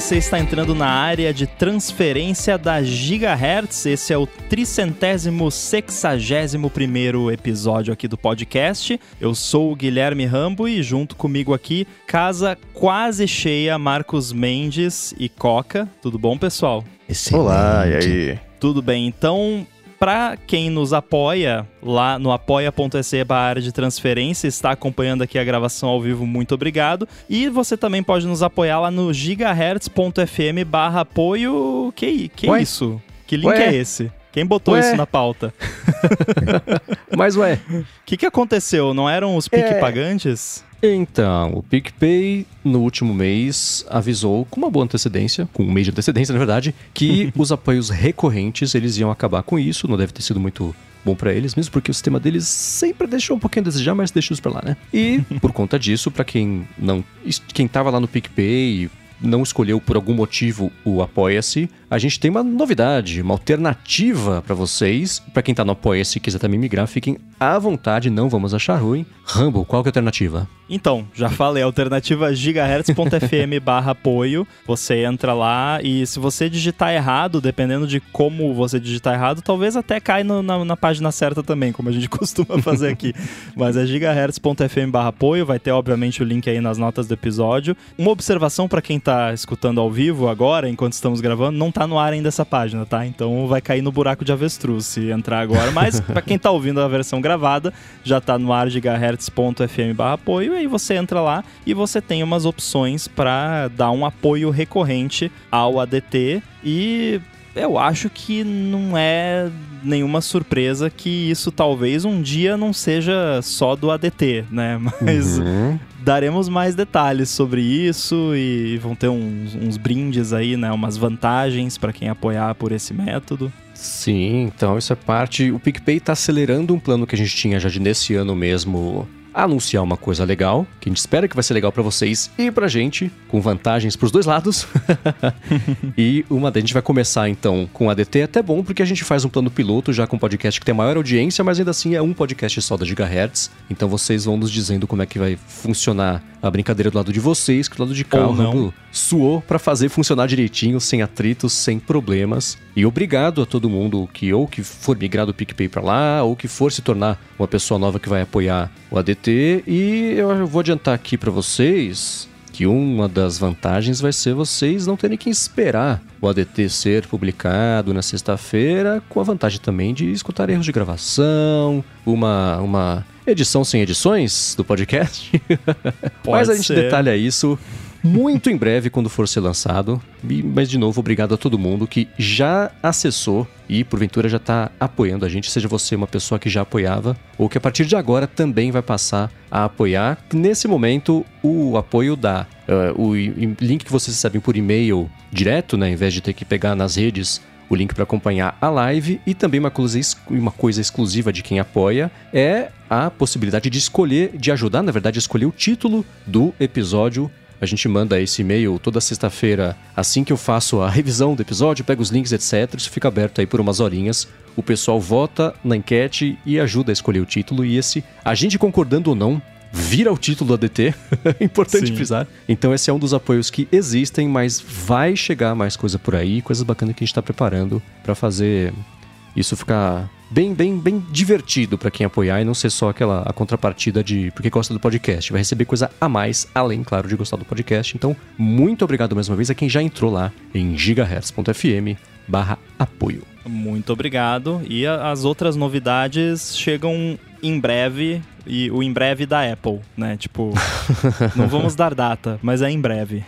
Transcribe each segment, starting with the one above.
você está entrando na área de transferência da Gigahertz. Esse é o tricentésimo sexagésimo primeiro episódio aqui do podcast. Eu sou o Guilherme Rambo e junto comigo aqui, casa quase cheia, Marcos Mendes e Coca. Tudo bom, pessoal? Excelente. Olá, e aí? Tudo bem, então para quem nos apoia lá no apoia.se barra de transferência, está acompanhando aqui a gravação ao vivo, muito obrigado. E você também pode nos apoiar lá no gigahertz.fm barra apoio. Que, que isso? Que link ué? é esse? Quem botou ué? isso na pauta? Mas ué. O que, que aconteceu? Não eram os pique é... Então, o PicPay no último mês avisou com uma boa antecedência, com um mês de antecedência na verdade, que os apoios recorrentes eles iam acabar com isso, não deve ter sido muito bom para eles, mesmo porque o sistema deles sempre deixou um pouquinho a desejar, mas deixa isso para lá, né? E por conta disso, para quem não, quem tava lá no PicPay não escolheu por algum motivo o Apoia-se, a gente tem uma novidade, uma alternativa para vocês. Para quem tá no Apoia-se e quiser também migrar, fiquem à vontade, não vamos achar ruim. Rumble, qual que é a alternativa? Então, já falei, alternativa gigahertz.fm barra apoio. Você entra lá e se você digitar errado, dependendo de como você digitar errado, talvez até cai no, na, na, página certa também, como a gente costuma fazer aqui. Mas é gigahertz.fm barra apoio, vai ter obviamente o link aí nas notas do episódio. Uma observação para quem tá escutando ao vivo agora, enquanto estamos gravando, não tá no ar ainda essa página, tá? Então vai cair no buraco de avestruz se entrar agora. Mas para quem tá ouvindo a versão gravada, já tá no ar gigahertz.fm barra apoio aí você entra lá e você tem umas opções para dar um apoio recorrente ao ADT e eu acho que não é nenhuma surpresa que isso talvez um dia não seja só do ADT, né? Mas uhum. daremos mais detalhes sobre isso e vão ter uns, uns brindes aí, né? Umas vantagens para quem apoiar por esse método. Sim, então isso é parte. O PicPay está acelerando um plano que a gente tinha já de nesse ano mesmo anunciar uma coisa legal, que a gente espera que vai ser legal para vocês e pra gente, com vantagens pros dois lados. e uma a gente vai começar então com a ADT, é até bom porque a gente faz um plano piloto já com um podcast que tem maior audiência, mas ainda assim é um podcast só da Gigahertz. Então vocês vão nos dizendo como é que vai funcionar a brincadeira do lado de vocês, que do lado de cá o suou para fazer funcionar direitinho, sem atritos, sem problemas. E obrigado a todo mundo que ou que for migrar do PicPay para lá, ou que for se tornar uma pessoa nova que vai apoiar o ADT e eu vou adiantar aqui para vocês que uma das vantagens vai ser vocês não terem que esperar o ADT ser publicado na sexta-feira, com a vantagem também de escutar erros de gravação, uma, uma edição sem edições do podcast. Mas a gente ser. detalha isso muito em breve quando for ser lançado. Mas, de novo, obrigado a todo mundo que já acessou e, porventura, já está apoiando a gente, seja você uma pessoa que já apoiava ou que a partir de agora também vai passar a apoiar. Nesse momento, o apoio dá uh, o link que vocês recebem por e-mail direto, né, em vez de ter que pegar nas redes o link para acompanhar a live e também uma coisa, uma coisa exclusiva de quem apoia é a possibilidade de escolher, de ajudar, na verdade, escolher o título do episódio a gente manda esse e-mail toda sexta-feira, assim que eu faço a revisão do episódio, pego os links, etc. Isso fica aberto aí por umas horinhas. O pessoal vota na enquete e ajuda a escolher o título. E esse, a gente concordando ou não, vira o título do ADT. Importante Sim. frisar. Então, esse é um dos apoios que existem, mas vai chegar mais coisa por aí, coisas bacanas que a gente está preparando para fazer isso ficar bem, bem, bem divertido para quem apoiar e não ser só aquela a contrapartida de porque gosta do podcast. Vai receber coisa a mais, além, claro, de gostar do podcast. Então, muito obrigado mais uma vez a quem já entrou lá em gigahertz.fm barra apoio. Muito obrigado. E a, as outras novidades chegam em breve e o em breve da Apple, né? Tipo, não vamos dar data, mas é em breve.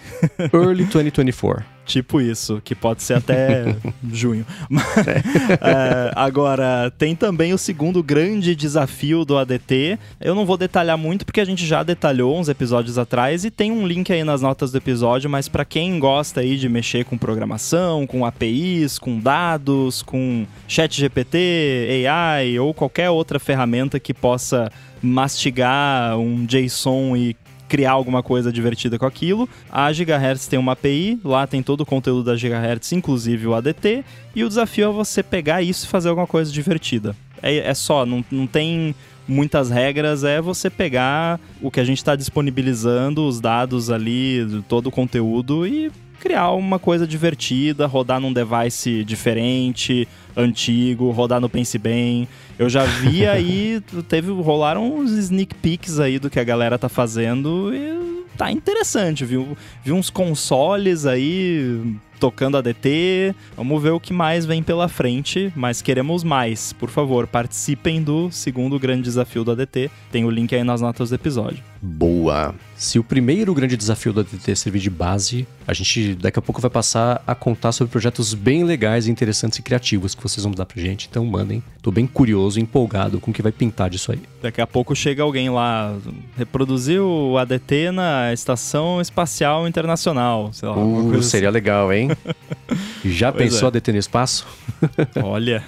Early 2024. Tipo isso, que pode ser até junho. é, agora, tem também o segundo grande desafio do ADT. Eu não vou detalhar muito porque a gente já detalhou uns episódios atrás e tem um link aí nas notas do episódio, mas para quem gosta aí de mexer com programação, com APIs, com dados, com chat GPT, AI ou qualquer outra ferramenta que possa mastigar um JSON e criar alguma coisa divertida com aquilo. A Gigahertz tem uma API, lá tem todo o conteúdo da Gigahertz, inclusive o ADT, e o desafio é você pegar isso e fazer alguma coisa divertida. É, é só, não, não tem muitas regras, é você pegar o que a gente está disponibilizando, os dados ali, todo o conteúdo e criar uma coisa divertida, rodar num device diferente, antigo, rodar no Pense Bem. Eu já vi aí, teve, rolaram uns sneak peeks aí do que a galera tá fazendo e tá interessante, viu? Vi uns consoles aí tocando ADT. Vamos ver o que mais vem pela frente, mas queremos mais. Por favor, participem do segundo grande desafio do ADT. Tem o link aí nas notas do episódio. Boa! Se o primeiro grande desafio do ADT servir de base, a gente daqui a pouco vai passar a contar sobre projetos bem legais, interessantes e criativos que vocês vão dar pra gente. Então mandem. Tô bem curioso, empolgado com o que vai pintar disso aí. Daqui a pouco chega alguém lá, reproduziu o ADT na Estação Espacial Internacional, sei lá. Uh, seria assim. legal, hein? Já pois pensou é. ADT no espaço? Olha.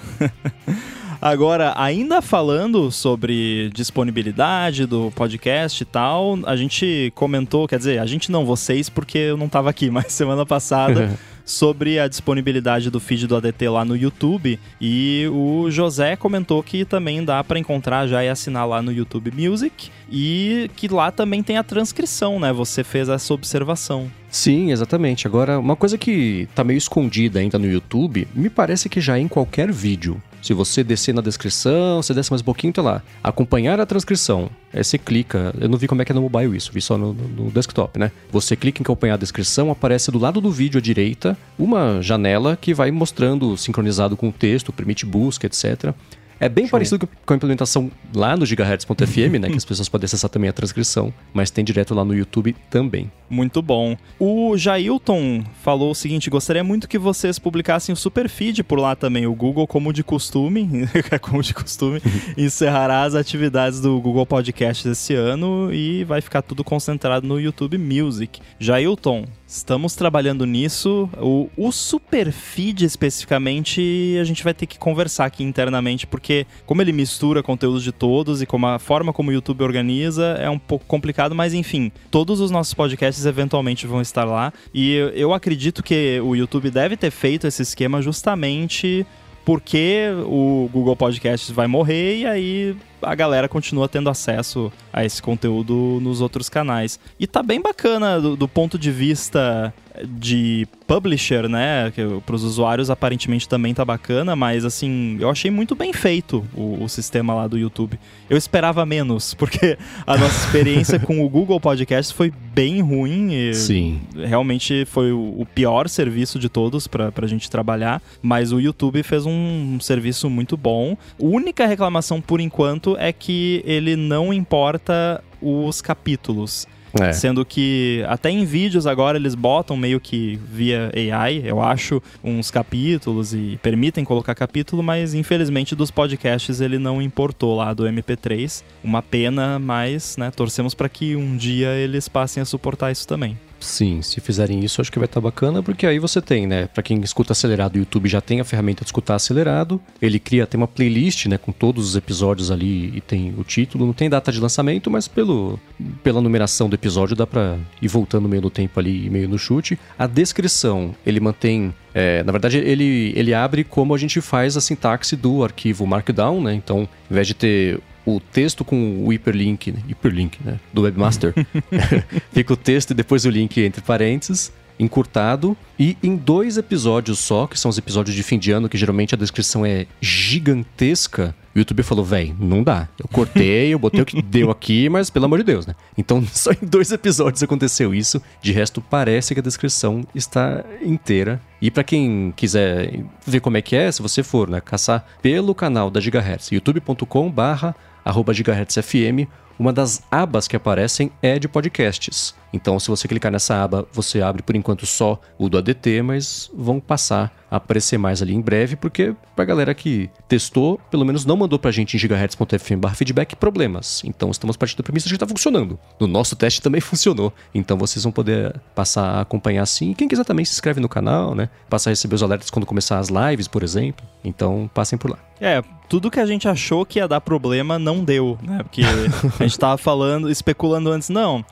Agora, ainda falando sobre disponibilidade do podcast e tal, a gente comentou, quer dizer, a gente não, vocês, porque eu não estava aqui, mas semana passada. Sobre a disponibilidade do feed do ADT lá no YouTube. E o José comentou que também dá para encontrar já e assinar lá no YouTube Music e que lá também tem a transcrição, né? Você fez essa observação. Sim, exatamente. Agora, uma coisa que tá meio escondida ainda no YouTube, me parece que já é em qualquer vídeo. Se você descer na descrição, você desce mais um pouquinho, tá lá. Acompanhar a transcrição. Aí você clica. Eu não vi como é que é no mobile isso, vi só no, no, desktop, né? Você clica em acompanhar a descrição, aparece do lado do vídeo à direita uma janela que vai mostrando sincronizado com o texto, permite busca, etc. É bem Show. parecido com a implementação lá no gigahertz.fm, né? que as pessoas podem acessar também a transcrição, mas tem direto lá no YouTube também. Muito bom. O Jailton falou o seguinte: gostaria muito que vocês publicassem o super feed por lá também. O Google, como de costume, como de costume, encerrará as atividades do Google Podcast esse ano e vai ficar tudo concentrado no YouTube Music. Jailton, Estamos trabalhando nisso. O, o super feed especificamente a gente vai ter que conversar aqui internamente, porque como ele mistura conteúdos de todos e como a forma como o YouTube organiza é um pouco complicado, mas enfim, todos os nossos podcasts eventualmente vão estar lá. E eu acredito que o YouTube deve ter feito esse esquema justamente porque o Google Podcasts vai morrer e aí a galera continua tendo acesso a esse conteúdo nos outros canais. E tá bem bacana do, do ponto de vista de publisher, né? Para os usuários aparentemente também tá bacana, mas assim, eu achei muito bem feito o, o, sistema lá do YouTube. Eu esperava menos, porque a nossa experiência com o Google Podcast foi bem ruim. E Sim. Realmente foi o, o pior serviço de todos para a gente trabalhar, mas o YouTube fez um, um serviço muito bom. A única reclamação por enquanto é que ele não importa os capítulos. É. Sendo que até em vídeos agora eles botam meio que via AI, eu acho, uns capítulos e permitem colocar capítulo, mas infelizmente dos podcasts ele não importou lá do MP3. Uma pena, mas né, torcemos para que um dia eles passem a suportar isso também. Sim, se fizerem isso, acho que vai estar tá bacana, porque aí você tem, né? Para quem escuta acelerado, o YouTube já tem a ferramenta de escutar acelerado. Ele cria, tem uma playlist, né, com todos os episódios ali e tem o título. Não tem data de lançamento, mas pelo, pela numeração do episódio dá para ir voltando meio no tempo ali e meio no chute. A descrição, ele mantém é, na verdade, ele, ele abre como a gente faz a sintaxe do arquivo Markdown, né? Então, ao invés de ter o texto com o hiperlink, né? hiperlink, né? Do webmaster. Fica o texto e depois o link entre parênteses, encurtado. E em dois episódios só, que são os episódios de fim de ano, que geralmente a descrição é gigantesca, o YouTube falou, véi, não dá. Eu cortei, eu botei o que deu aqui, mas pelo amor de Deus, né? Então só em dois episódios aconteceu isso. De resto, parece que a descrição está inteira. E para quem quiser ver como é que é, se você for, né, caçar pelo canal da Gigahertz, youtube.com barra arroba gigahertzfm, uma das abas que aparecem é de podcasts. Então, se você clicar nessa aba, você abre por enquanto só o do ADT, mas vão passar a aparecer mais ali em breve, porque pra galera que testou, pelo menos não mandou pra gente em gigahertz.fm feedback problemas. Então, estamos partindo da premissa de que tá funcionando. No nosso teste também funcionou. Então, vocês vão poder passar a acompanhar assim. Quem quiser também se inscreve no canal, né? Passar a receber os alertas quando começar as lives, por exemplo. Então, passem por lá. É, tudo que a gente achou que ia dar problema não deu, né? Porque a gente tava falando, especulando antes, não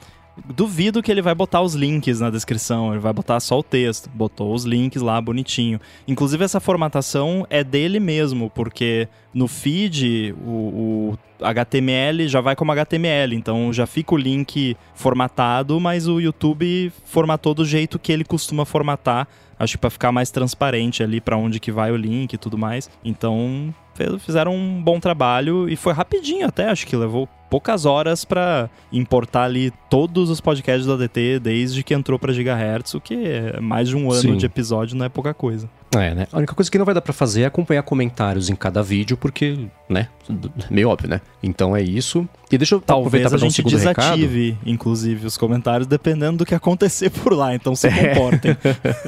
Duvido que ele vai botar os links na descrição, ele vai botar só o texto. Botou os links lá bonitinho. Inclusive, essa formatação é dele mesmo, porque no feed o, o HTML já vai como HTML, então já fica o link formatado, mas o YouTube formatou do jeito que ele costuma formatar acho que para ficar mais transparente ali para onde que vai o link e tudo mais. Então, fizeram um bom trabalho e foi rapidinho até, acho que levou poucas horas para importar ali todos os podcasts do ADT desde que entrou para Gigahertz, o que é mais de um ano Sim. de episódio não é pouca coisa. É, né? A única coisa que não vai dar para fazer é acompanhar comentários em cada vídeo, porque, né, meio óbvio, né? Então é isso. E deixa eu Talvez aproveitar a gente um desative, recado. inclusive, os comentários, dependendo do que acontecer por lá, então se é. comportem.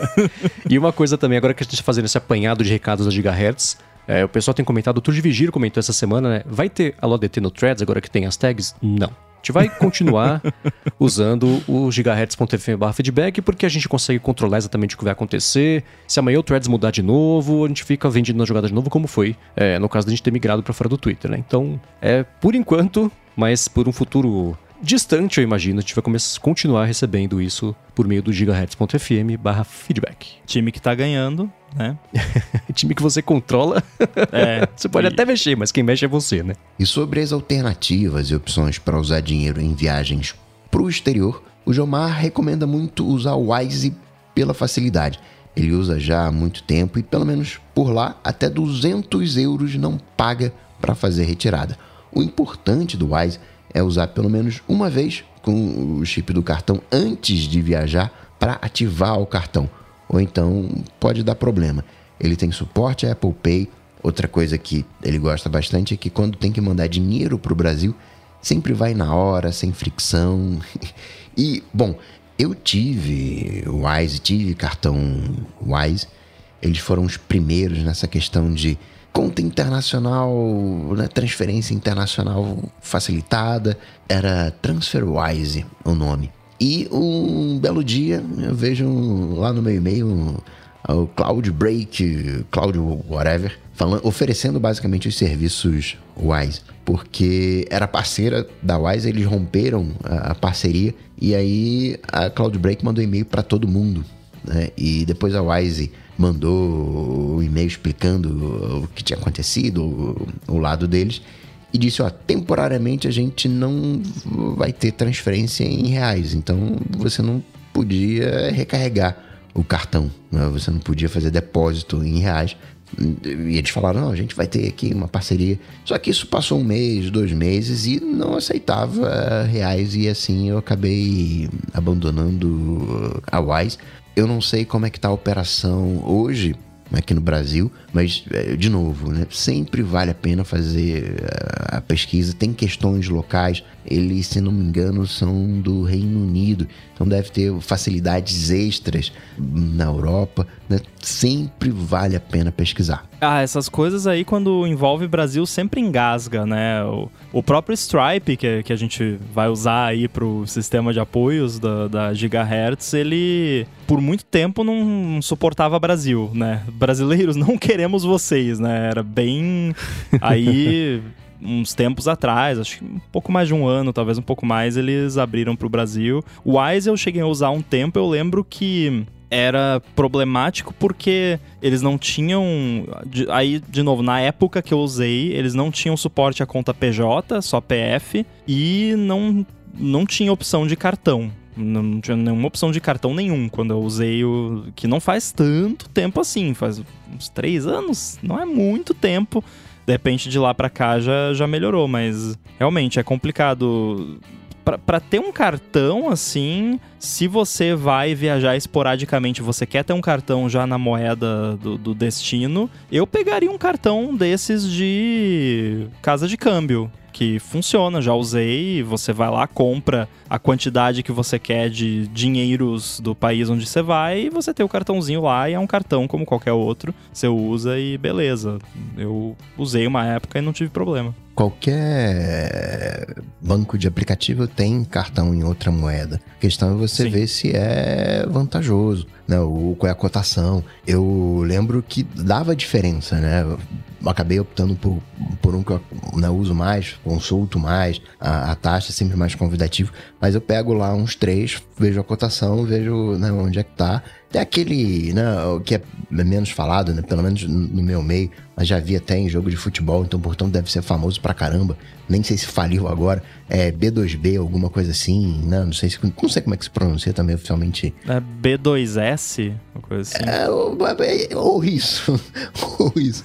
e uma coisa também, agora que a gente está fazendo esse apanhado de recados da Gigahertz, é, o pessoal tem comentado, o Tour de Vigir comentou essa semana, né? Vai ter a LODT no Threads agora que tem as tags? Não. A gente vai continuar usando o gigahertz.fm feedback porque a gente consegue controlar exatamente o que vai acontecer. Se amanhã o Threads mudar de novo, a gente fica vendendo na jogada de novo, como foi é, no caso da gente ter migrado para fora do Twitter, né? Então, é por enquanto, mas por um futuro distante, eu imagino, a gente vai começar, continuar recebendo isso por meio do gigahertz.fm barra feedback. Time que tá ganhando, né? Time que você controla. É, você pode e... até mexer, mas quem mexe é você, né? E sobre as alternativas e opções para usar dinheiro em viagens pro exterior, o Jomar recomenda muito usar o Wise pela facilidade. Ele usa já há muito tempo e, pelo menos por lá, até 200 euros não paga para fazer retirada. O importante do Wise é usar pelo menos uma vez com o chip do cartão antes de viajar para ativar o cartão. Ou então pode dar problema. Ele tem suporte a Apple Pay. Outra coisa que ele gosta bastante é que quando tem que mandar dinheiro para o Brasil, sempre vai na hora, sem fricção. e, bom, eu tive Wise, tive cartão Wise. Eles foram os primeiros nessa questão de conta internacional, né, transferência internacional facilitada, era TransferWise o nome. E um belo dia eu vejo lá no meu e-mail o Cloud Break, Cloud whatever, falando, oferecendo basicamente os serviços Wise, porque era parceira da Wise, eles romperam a, a parceria e aí a Cloud Break mandou e-mail para todo mundo, né? E depois a Wise mandou o um e-mail explicando o que tinha acontecido, o, o lado deles, e disse: ó, temporariamente a gente não vai ter transferência em reais, então você não podia recarregar o cartão, né? você não podia fazer depósito em reais. E eles falaram: não, a gente vai ter aqui uma parceria. Só que isso passou um mês, dois meses e não aceitava reais, e assim eu acabei abandonando a Wise. Eu não sei como é que tá a operação hoje aqui no Brasil, mas, é, de novo, né, sempre vale a pena fazer a pesquisa. Tem questões locais, eles, se não me engano, são do Reino Unido, então deve ter facilidades extras na Europa. Né? Sempre vale a pena pesquisar. Ah, essas coisas aí, quando envolve Brasil, sempre engasga, né? O, o próprio Stripe, que, que a gente vai usar aí pro sistema de apoios da, da Gigahertz, ele por muito tempo não suportava Brasil, né? Brasileiros, não queremos vocês, né? Era bem. Aí uns tempos atrás, acho que um pouco mais de um ano, talvez um pouco mais, eles abriram para o Brasil. O Wise eu cheguei a usar um tempo, eu lembro que era problemático porque eles não tinham. Aí, de novo, na época que eu usei, eles não tinham suporte à conta PJ, só PF, e não, não tinha opção de cartão. Não tinha nenhuma opção de cartão nenhum quando eu usei o. Que não faz tanto tempo assim, faz uns três anos, não é muito tempo de repente de lá para cá já, já melhorou, mas realmente é complicado. Para ter um cartão assim, se você vai viajar esporadicamente, você quer ter um cartão já na moeda do, do destino, eu pegaria um cartão desses de casa de câmbio que funciona, já usei, você vai lá, compra a quantidade que você quer de dinheiros do país onde você vai e você tem o cartãozinho lá e é um cartão como qualquer outro, você usa e beleza. Eu usei uma época e não tive problema. Qualquer banco de aplicativo tem cartão em outra moeda. A questão é você Sim. ver se é vantajoso, né? O, qual é a cotação. Eu lembro que dava diferença, né? Acabei optando por por um que eu né, uso mais, consulto mais, a, a, taxa é sempre mais convidativo, mas eu pego lá uns três, vejo a cotação, vejo né, onde é que tá. Tem aquele, né, que é menos falado, né, pelo menos no meu meio, mas já vi até em jogo de futebol, então portanto deve ser famoso pra caramba. Nem sei se faliu agora. É B2B, alguma coisa assim, né? Não sei se não sei como é que se pronuncia também oficialmente. É B2S, uma coisa assim. É, ou, é, ou isso. ou isso.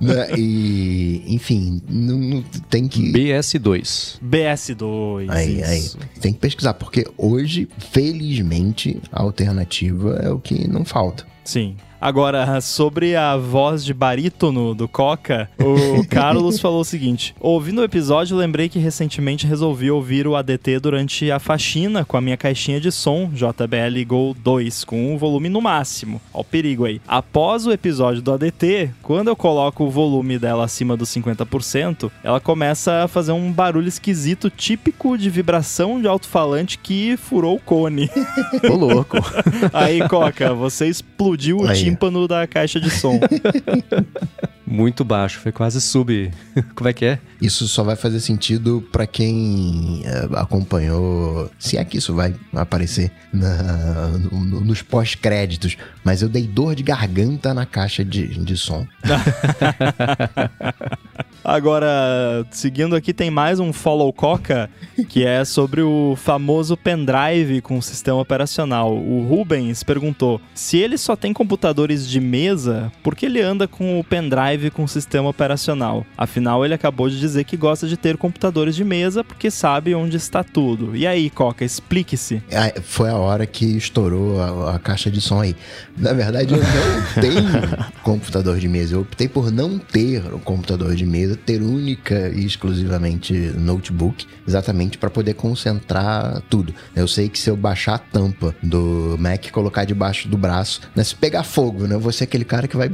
né? E, enfim, não, não, tem que. BS2. BS2. Aí, isso. aí. Tem que pesquisar, porque hoje, felizmente, a alternativa é o que não falta. Sim. Agora, sobre a voz de barítono do Coca, o Carlos falou o seguinte: Ouvindo o episódio, lembrei que recentemente resolvi ouvir o ADT durante a faxina com a minha caixinha de som JBL Go 2, com o volume no máximo. Ó, o perigo aí. Após o episódio do ADT, quando eu coloco o volume dela acima dos 50%, ela começa a fazer um barulho esquisito, típico de vibração de alto-falante que furou o cone. Ô, louco. Aí, Coca, você explodiu o time tímpano da caixa de som. Muito baixo, foi quase sub. Como é que é? Isso só vai fazer sentido para quem uh, acompanhou. Se é que isso vai aparecer na, no, nos pós-créditos. Mas eu dei dor de garganta na caixa de, de som. Agora, seguindo aqui, tem mais um Follow Coca, que é sobre o famoso pendrive com sistema operacional. O Rubens perguntou: se ele só tem computadores de mesa, por que ele anda com o pendrive com sistema operacional? Afinal, ele acabou de dizer que gosta de ter computadores de mesa porque sabe onde está tudo. E aí, Coca, explique-se. É, foi a hora que estourou a, a caixa de som aí. Na verdade, eu não tenho computador de mesa. Eu optei por não ter um computador de mesa ter única e exclusivamente notebook, exatamente para poder concentrar tudo. Eu sei que se eu baixar a tampa do Mac e colocar debaixo do braço, né, se pegar fogo, né, eu vou ser aquele cara que vai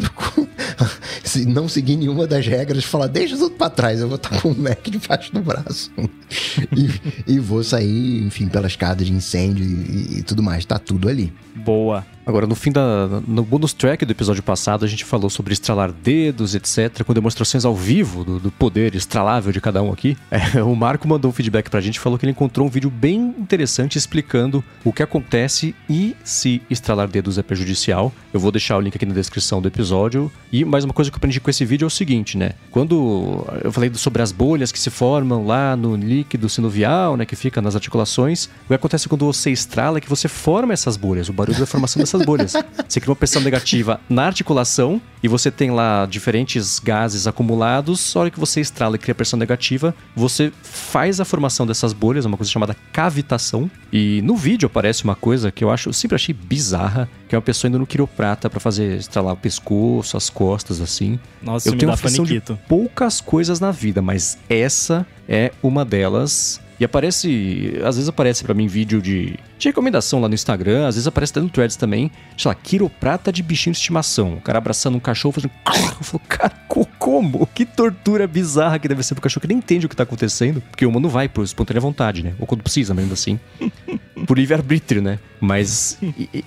se não seguir nenhuma das regras, falar deixa tudo para trás, eu vou estar com o Mac debaixo do braço e, e, vou sair, enfim, pela escada de incêndio e, e tudo mais, tá tudo ali. Boa. Agora, no fim da. No bonus track do episódio passado, a gente falou sobre estralar dedos, etc., com demonstrações ao vivo do, do poder estralável de cada um aqui. É, o Marco mandou um feedback pra gente falou que ele encontrou um vídeo bem interessante explicando o que acontece e se estralar dedos é prejudicial. Eu vou deixar o link aqui na descrição do episódio. E mais uma coisa que eu aprendi com esse vídeo é o seguinte, né? Quando eu falei sobre as bolhas que se formam lá no líquido sinovial, né, que fica nas articulações, o que acontece quando você estrala é que você forma essas bolhas, o barulho da formação dessas bolhas. Você cria uma pressão negativa na articulação e você tem lá diferentes gases acumulados. A hora que você estrala e cria pressão negativa, você faz a formação dessas bolhas, uma coisa chamada cavitação. E no vídeo aparece uma coisa que eu acho, eu sempre achei bizarra, que é uma pessoa indo no quiroprata para fazer estralar o pescoço, as costas, assim. Nossa, eu tenho uma de poucas coisas na vida, mas essa é uma delas. E aparece, às vezes aparece para mim vídeo de, de recomendação lá no Instagram, às vezes aparece até no Threads também, sei lá, quiroprata de bichinho de estimação. O cara abraçando um cachorro fazendo. Eu falo, cara, como? Que tortura bizarra que deve ser pro cachorro que nem entende o que tá acontecendo. Porque o humano vai por espontânea vontade, né? Ou quando precisa, mesmo assim. por livre-arbítrio, né? Mas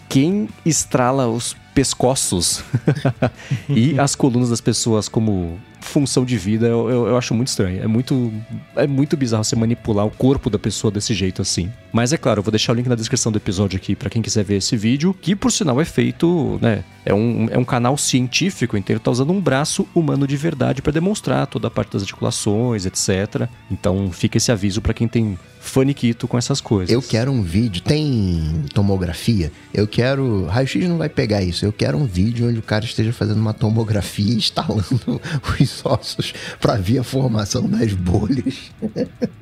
quem estrala os pescoços e as colunas das pessoas como função de vida, eu, eu, eu, acho muito estranho. É muito, é muito bizarro você manipular o corpo da pessoa desse jeito assim. Mas é claro, eu vou deixar o link na descrição do episódio aqui para quem quiser ver esse vídeo, que por sinal é feito, né? É um, é um canal científico, então ele tá usando um braço humano de verdade para demonstrar toda a parte das articulações, etc. Então fica esse aviso para quem tem faniquito com essas coisas. Eu quero um vídeo, tem tomografia, eu quero. Raio-X não vai pegar isso, eu quero um vídeo onde o cara esteja fazendo uma tomografia instalando os ossos para ver a formação das bolhas.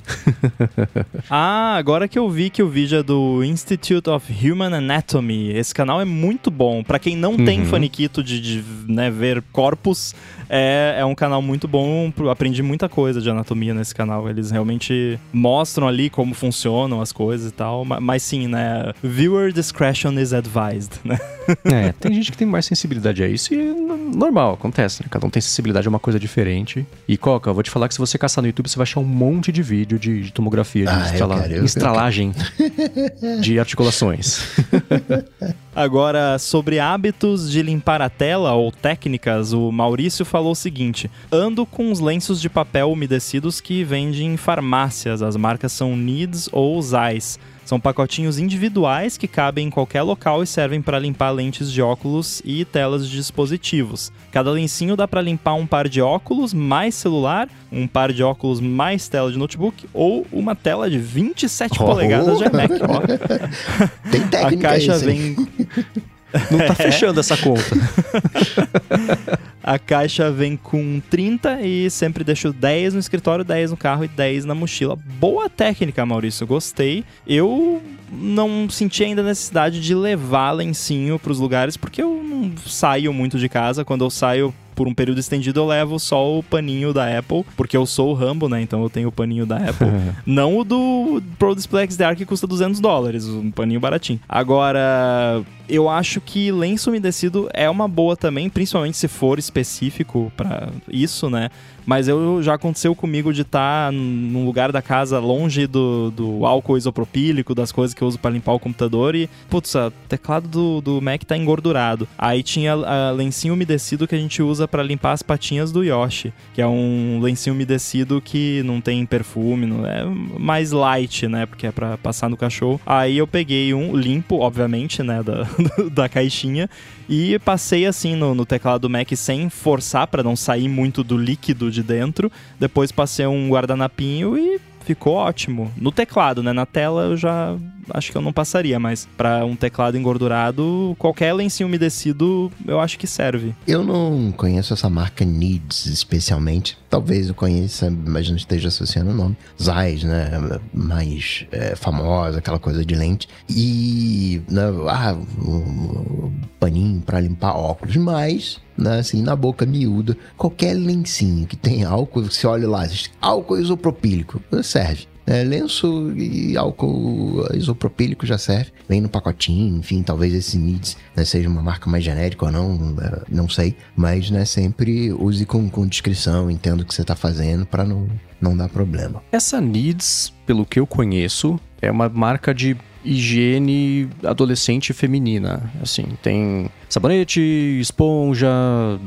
ah, agora que eu vi que o vídeo é do Institute of Human Anatomy, esse canal é muito bom. Para quem não. Tem faniquito de, de né, ver corpos, é, é um canal muito bom. Aprendi muita coisa de anatomia nesse canal. Eles realmente mostram ali como funcionam as coisas e tal. Mas, mas sim, né? Viewer discretion is advised, né? É, tem gente que tem mais sensibilidade a isso e normal, acontece, né? Cada um tem sensibilidade a uma coisa diferente. E Coca, eu vou te falar que se você caçar no YouTube, você vai achar um monte de vídeo de, de tomografia, de ah, estrala, eu quero, eu estralagem de articulações. Agora, sobre hábitos de limpar a tela ou técnicas, o Maurício falou o seguinte: ando com os lenços de papel umedecidos que vendem em farmácias. As marcas são Needs ou Zeiss. São pacotinhos individuais que cabem em qualquer local e servem para limpar lentes de óculos e telas de dispositivos. Cada lencinho dá para limpar um par de óculos mais celular, um par de óculos mais tela de notebook ou uma tela de 27 Oh. polegadas de iMac. Tem A técnica caixa esse, hein? vem Não É. tá fechando essa conta. A caixa vem com 30 e sempre deixo 10 no escritório, 10 no carro e 10 na mochila. Boa técnica, Maurício, gostei. Eu não senti ainda a necessidade de levar lencinho para os lugares, porque eu não saio muito de casa. Quando eu saio por um período estendido, eu levo só o paninho da Apple, porque eu sou o Rambo, né? Então eu tenho o paninho da Apple. não o do Pro Display XDR que custa 200 dólares, um paninho baratinho. Agora, eu acho que lenço umedecido é uma boa também, principalmente se for específico pra isso, né? Mas eu já aconteceu comigo de estar num lugar da casa longe do, do álcool isopropílico, das coisas que eu uso pra limpar o computador e, putz, o teclado do, do Mac tá engordurado. Aí tinha a lencinho umedecido que a gente usa pra limpar as patinhas do Yoshi, que é um lencinho umedecido que não tem perfume, não é mais light, né? Porque é pra passar no cachorro. Aí eu peguei um limpo, obviamente, né? Da, da caixinha e passei assim no, no teclado do Mac sem forçar pra não sair muito do líquido de dentro. Depois passei um guardanapinho e ficou ótimo. No teclado, né? Na tela eu já acho que eu não passaria, mas pra um teclado engordurado, qualquer lencinho umedecido eu acho que serve. Eu não conheço essa marca Needs especialmente. Talvez eu conheça, mas não esteja associando o nome. Zeiss, né? Mais é, famosa, aquela coisa de lente. E, né, ah, o paninho pra limpar óculos. Mas, né, assim, na boca miúda, qualquer lencinho que tem álcool, você olha lá, álcool isopropílico, serve. É, lenço e álcool isopropílico já serve. Vem no pacotinho, enfim, talvez esse Needs né, seja uma marca mais genérica ou não, é, não sei. Mas, né, sempre use com, com discrição, entenda o que você tá fazendo para não, não dar problema. Essa Needs, pelo que eu conheço, é uma marca de higiene adolescente feminina. Assim, tem sabonete, esponja,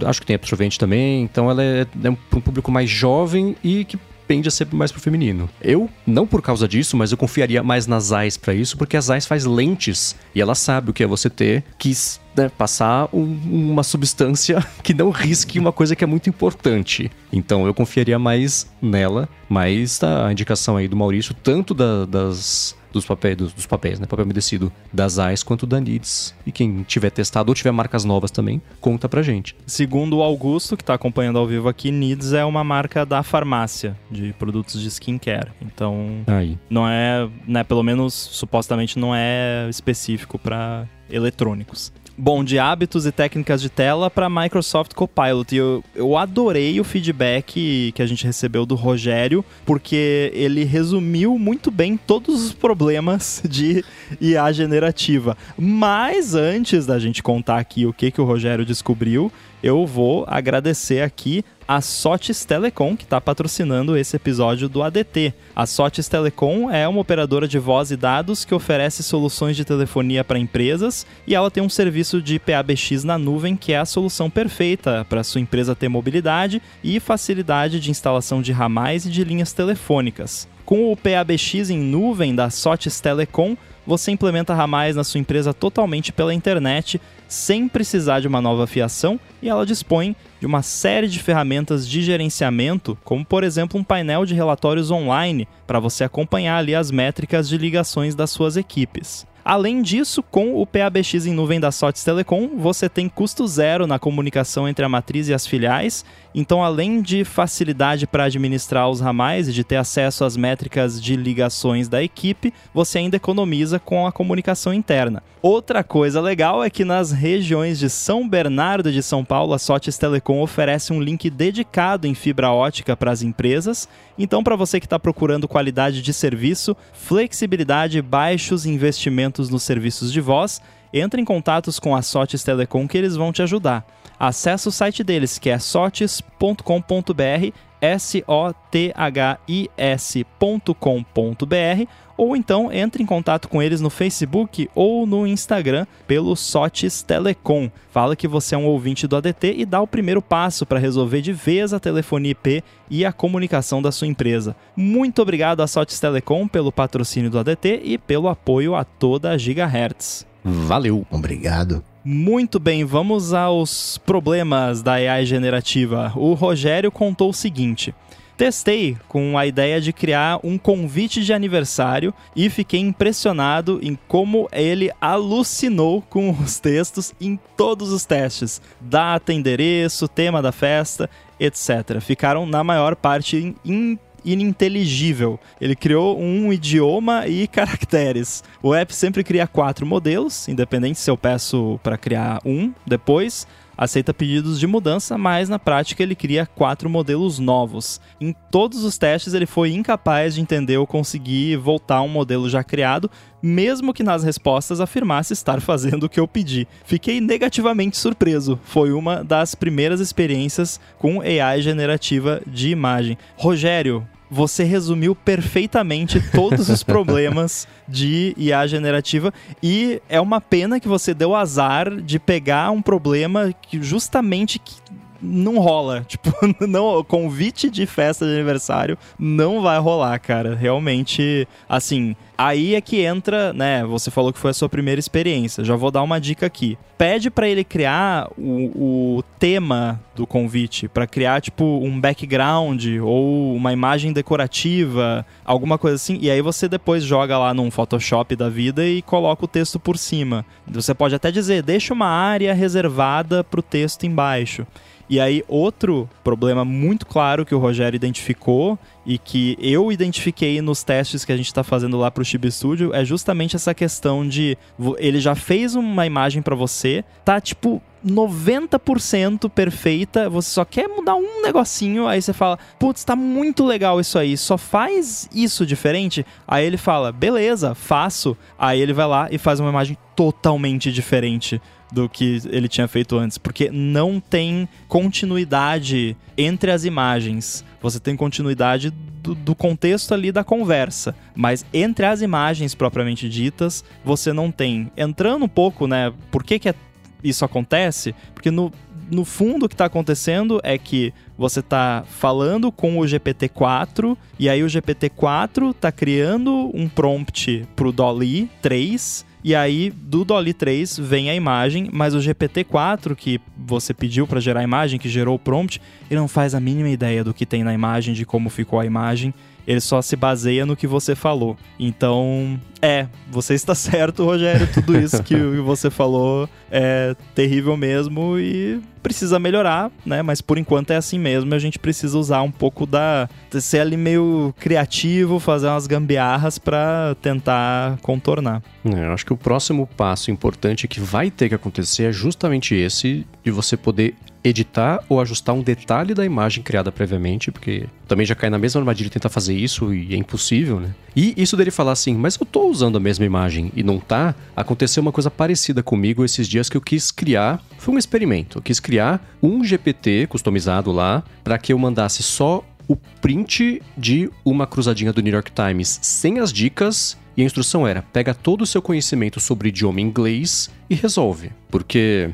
acho que tem absorvente também. Então ela é, é para um público mais jovem e que tende a ser mais pro feminino. Eu, não por causa disso, mas eu confiaria mais nas Zeiss pra isso, porque a Zeiss faz lentes e ela sabe o que é você ter que né, passar um- uma substância que não risque uma coisa que é muito importante. Então eu confiaria mais nela, mas tá a indicação aí do Maurício, tanto da- das dos papéis, dos, dos papéis, né? Papel umedecido das AIS quanto da Needs. E quem tiver testado ou tiver marcas novas também, conta pra gente. Segundo o Augusto, que tá acompanhando ao vivo aqui, Needs é uma marca da farmácia de produtos de skincare. Então, Aí. não é, né, pelo menos supostamente não é específico para eletrônicos. Bom, de hábitos e técnicas de tela para Microsoft Copilot. E eu, eu adorei o feedback que a gente recebeu do Rogério, porque ele resumiu muito bem todos os problemas de IA generativa. Mas antes da gente contar aqui o que, que o Rogério descobriu, eu vou agradecer aqui a Sotes Telecom, que está patrocinando esse episódio do ADT. A Sotes Telecom é uma operadora de voz e dados que oferece soluções de telefonia para empresas e ela tem um serviço de PABX na nuvem que é a solução perfeita para sua empresa ter mobilidade e facilidade de instalação de ramais e de linhas telefônicas. Com o PABX em nuvem da Sotes Telecom, você implementa ramais na sua empresa totalmente pela internet, sem precisar de uma nova fiação, e ela dispõe de uma série de ferramentas de gerenciamento, como por exemplo um painel de relatórios online para você acompanhar ali as métricas de ligações das suas equipes. Além disso, com o PABX em nuvem da Sotes Telecom, você tem custo zero na comunicação entre a matriz e as filiais. Então, além de facilidade para administrar os ramais e de ter acesso às métricas de ligações da equipe, você ainda economiza com a comunicação interna. Outra coisa legal é que nas regiões de São Bernardo e de São Paulo, a Sotes Telecom oferece um link dedicado em fibra ótica para as empresas. Então, para você que está procurando qualidade de serviço, flexibilidade, baixos investimentos nos serviços de voz, entre em contatos com a Sotes Telecom que eles vão te ajudar. Acesse o site deles, que é sotes.com.br, S-O-T-H-I-S.com.br, ou então entre em contato com eles no Facebook ou no Instagram pelo Sotes Telecom. Fala que você é um ouvinte do ADT e dá o primeiro passo para resolver de vez a telefonia IP e a comunicação da sua empresa. Muito obrigado à Sotes Telecom pelo patrocínio do ADT e pelo apoio a toda a Gigahertz. Valeu. Obrigado. Muito bem, vamos aos problemas da AI generativa. O Rogério contou o seguinte: Testei com a ideia de criar um convite de aniversário e fiquei impressionado em como ele alucinou com os textos em todos os testes: data, endereço, tema da festa, etc. Ficaram na maior parte em ininteligível. Ele criou um idioma e caracteres. O app sempre cria quatro modelos, independente se eu peço para criar um depois. Aceita pedidos de mudança, mas na prática ele cria quatro modelos novos. Em todos os testes ele foi incapaz de entender ou conseguir voltar a um modelo já criado, mesmo que nas respostas afirmasse estar fazendo o que eu pedi. Fiquei negativamente surpreso. Foi uma das primeiras experiências com AI generativa de imagem. Rogério, você resumiu perfeitamente todos os problemas de IA generativa e é uma pena que você deu azar de pegar um problema que justamente que não rola. Tipo, não, convite de festa de aniversário não vai rolar, cara. Realmente, assim, aí é que entra, né? Você falou que foi a sua primeira experiência. Já vou dar uma dica aqui. Pede para ele criar o, o tema do convite, para criar tipo um background ou uma imagem decorativa, alguma coisa assim. E aí você depois joga lá num Photoshop da vida e coloca o texto por cima. Você pode até dizer, deixa uma área reservada para o texto embaixo. E aí, outro problema muito claro que o Rogério identificou e que eu identifiquei nos testes que a gente está fazendo lá para o Chibi Studio é justamente essa questão de ele já fez uma imagem para você, tá tipo 90% perfeita, você só quer mudar um negocinho, aí você fala, putz, tá muito legal isso aí, só faz isso diferente. Aí ele fala, beleza, faço. Aí ele vai lá e faz uma imagem totalmente diferente do que ele tinha feito antes, porque não tem continuidade entre as imagens. Você tem continuidade do, do, contexto ali da conversa, mas entre as imagens propriamente ditas, você não tem. Entrando um pouco, né, por que, que é, isso acontece? Porque no, no fundo o que está acontecendo é que você está falando com o GPT-4 e aí o GPT-4 está criando um prompt para o DALL-E 3 e aí, do Dolly 3 vem a imagem, mas o GPT-4 que você pediu para gerar a imagem, que gerou o prompt, ele não faz a mínima ideia do que tem na imagem, de como ficou a imagem. Ele só se baseia no que você falou. Então, é, você está certo, Rogério. Tudo isso que você falou é terrível mesmo e precisa melhorar, né? Mas por enquanto é assim mesmo. A gente precisa usar um pouco da. ser ali meio criativo, fazer umas gambiarras para tentar contornar. É, eu acho que o próximo passo importante que vai ter que acontecer é justamente esse de você poder editar ou ajustar um detalhe da imagem criada previamente, porque também já cai na mesma armadilha tentar fazer isso e é impossível, né? E isso dele falar assim, mas eu tô usando a mesma imagem e não tá, aconteceu uma coisa parecida comigo esses dias que eu quis criar, foi um experimento, eu quis criar um GPT customizado lá para que eu mandasse só o print de uma cruzadinha do New York Times sem as dicas e a instrução era: pega todo o seu conhecimento sobre idioma inglês e resolve. Porque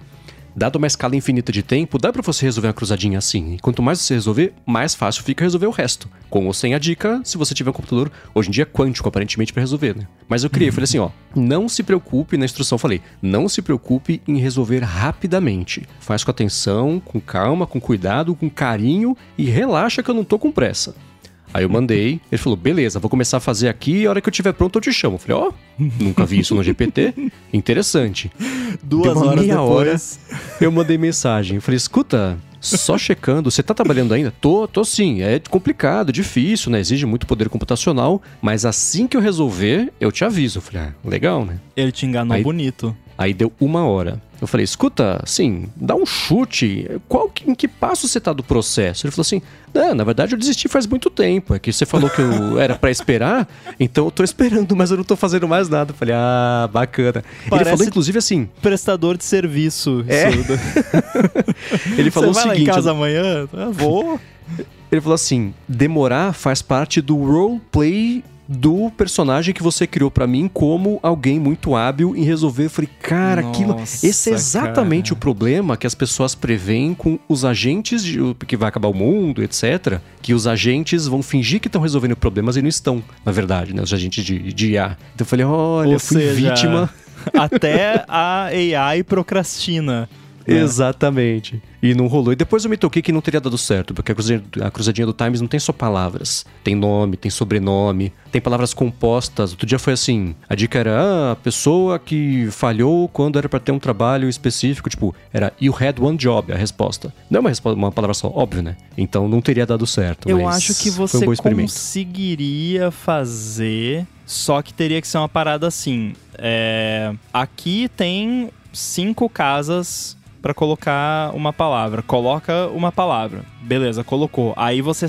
Dado uma escala infinita de tempo, dá para você resolver uma cruzadinha assim. E quanto mais você resolver, mais fácil fica resolver o resto. Com ou sem a dica, se você tiver um computador, hoje em dia é quântico aparentemente para resolver, né? Mas eu criei, falei assim, ó, não se preocupe, na instrução falei, não se preocupe em resolver rapidamente. Faz com atenção, com calma, com cuidado, com carinho e relaxa que eu não tô com pressa. Aí eu mandei, ele falou, beleza, vou começar a fazer aqui e a hora que eu tiver pronto eu te chamo. Eu falei, ó, oh, nunca vi isso no GPT, interessante. Duas Deu horas meia depois. hora, eu mandei mensagem. Eu falei, escuta, só checando, você tá trabalhando ainda? Tô, tô sim. É complicado, difícil, né? Exige muito poder computacional, mas assim que eu resolver, eu te aviso. Eu falei, ah, legal, né? Ele te enganou Aí- bonito. Aí deu uma hora. Eu falei, escuta, assim, dá um chute. Qual, em que passo você tá do processo? Ele falou assim: não, na verdade eu desisti faz muito tempo. É que você falou que eu era para esperar, então eu tô esperando, mas eu não tô fazendo mais nada. Eu falei, ah, bacana. Parece Ele falou, inclusive, assim. Prestador de serviço. É. Ele falou Você o vai seguinte. lá em casa amanhã? Eu vou. Ele falou assim: demorar faz parte do roleplay do personagem que você criou pra mim como alguém muito hábil em resolver. Eu falei, cara, aquilo. Nossa, Esse é exatamente cara. o problema que as pessoas preveem com os agentes de, que vai acabar o mundo, etc. Que os agentes vão fingir que estão resolvendo problemas e não estão, na verdade, né? Os agentes de, de IA. Então eu falei, olha, Ou fui seja, vítima. Até a AI procrastina. Né? Exatamente. E não rolou. E depois eu me toquei que não teria dado certo, porque a cruzadinha, a cruzadinha do Times não tem só palavras. Tem nome, tem sobrenome, tem palavras compostas. Outro dia foi assim: a dica era ah, a pessoa que falhou quando era para ter um trabalho específico. Tipo, era you had one job, a resposta. Não é uma, resposta, uma palavra só, óbvio, né? Então não teria dado certo. Eu acho que você um conseguiria fazer, só que teria que ser uma parada assim. é, aqui tem cinco casas pra colocar uma palavra. Coloca uma palavra. Beleza, colocou. Aí você,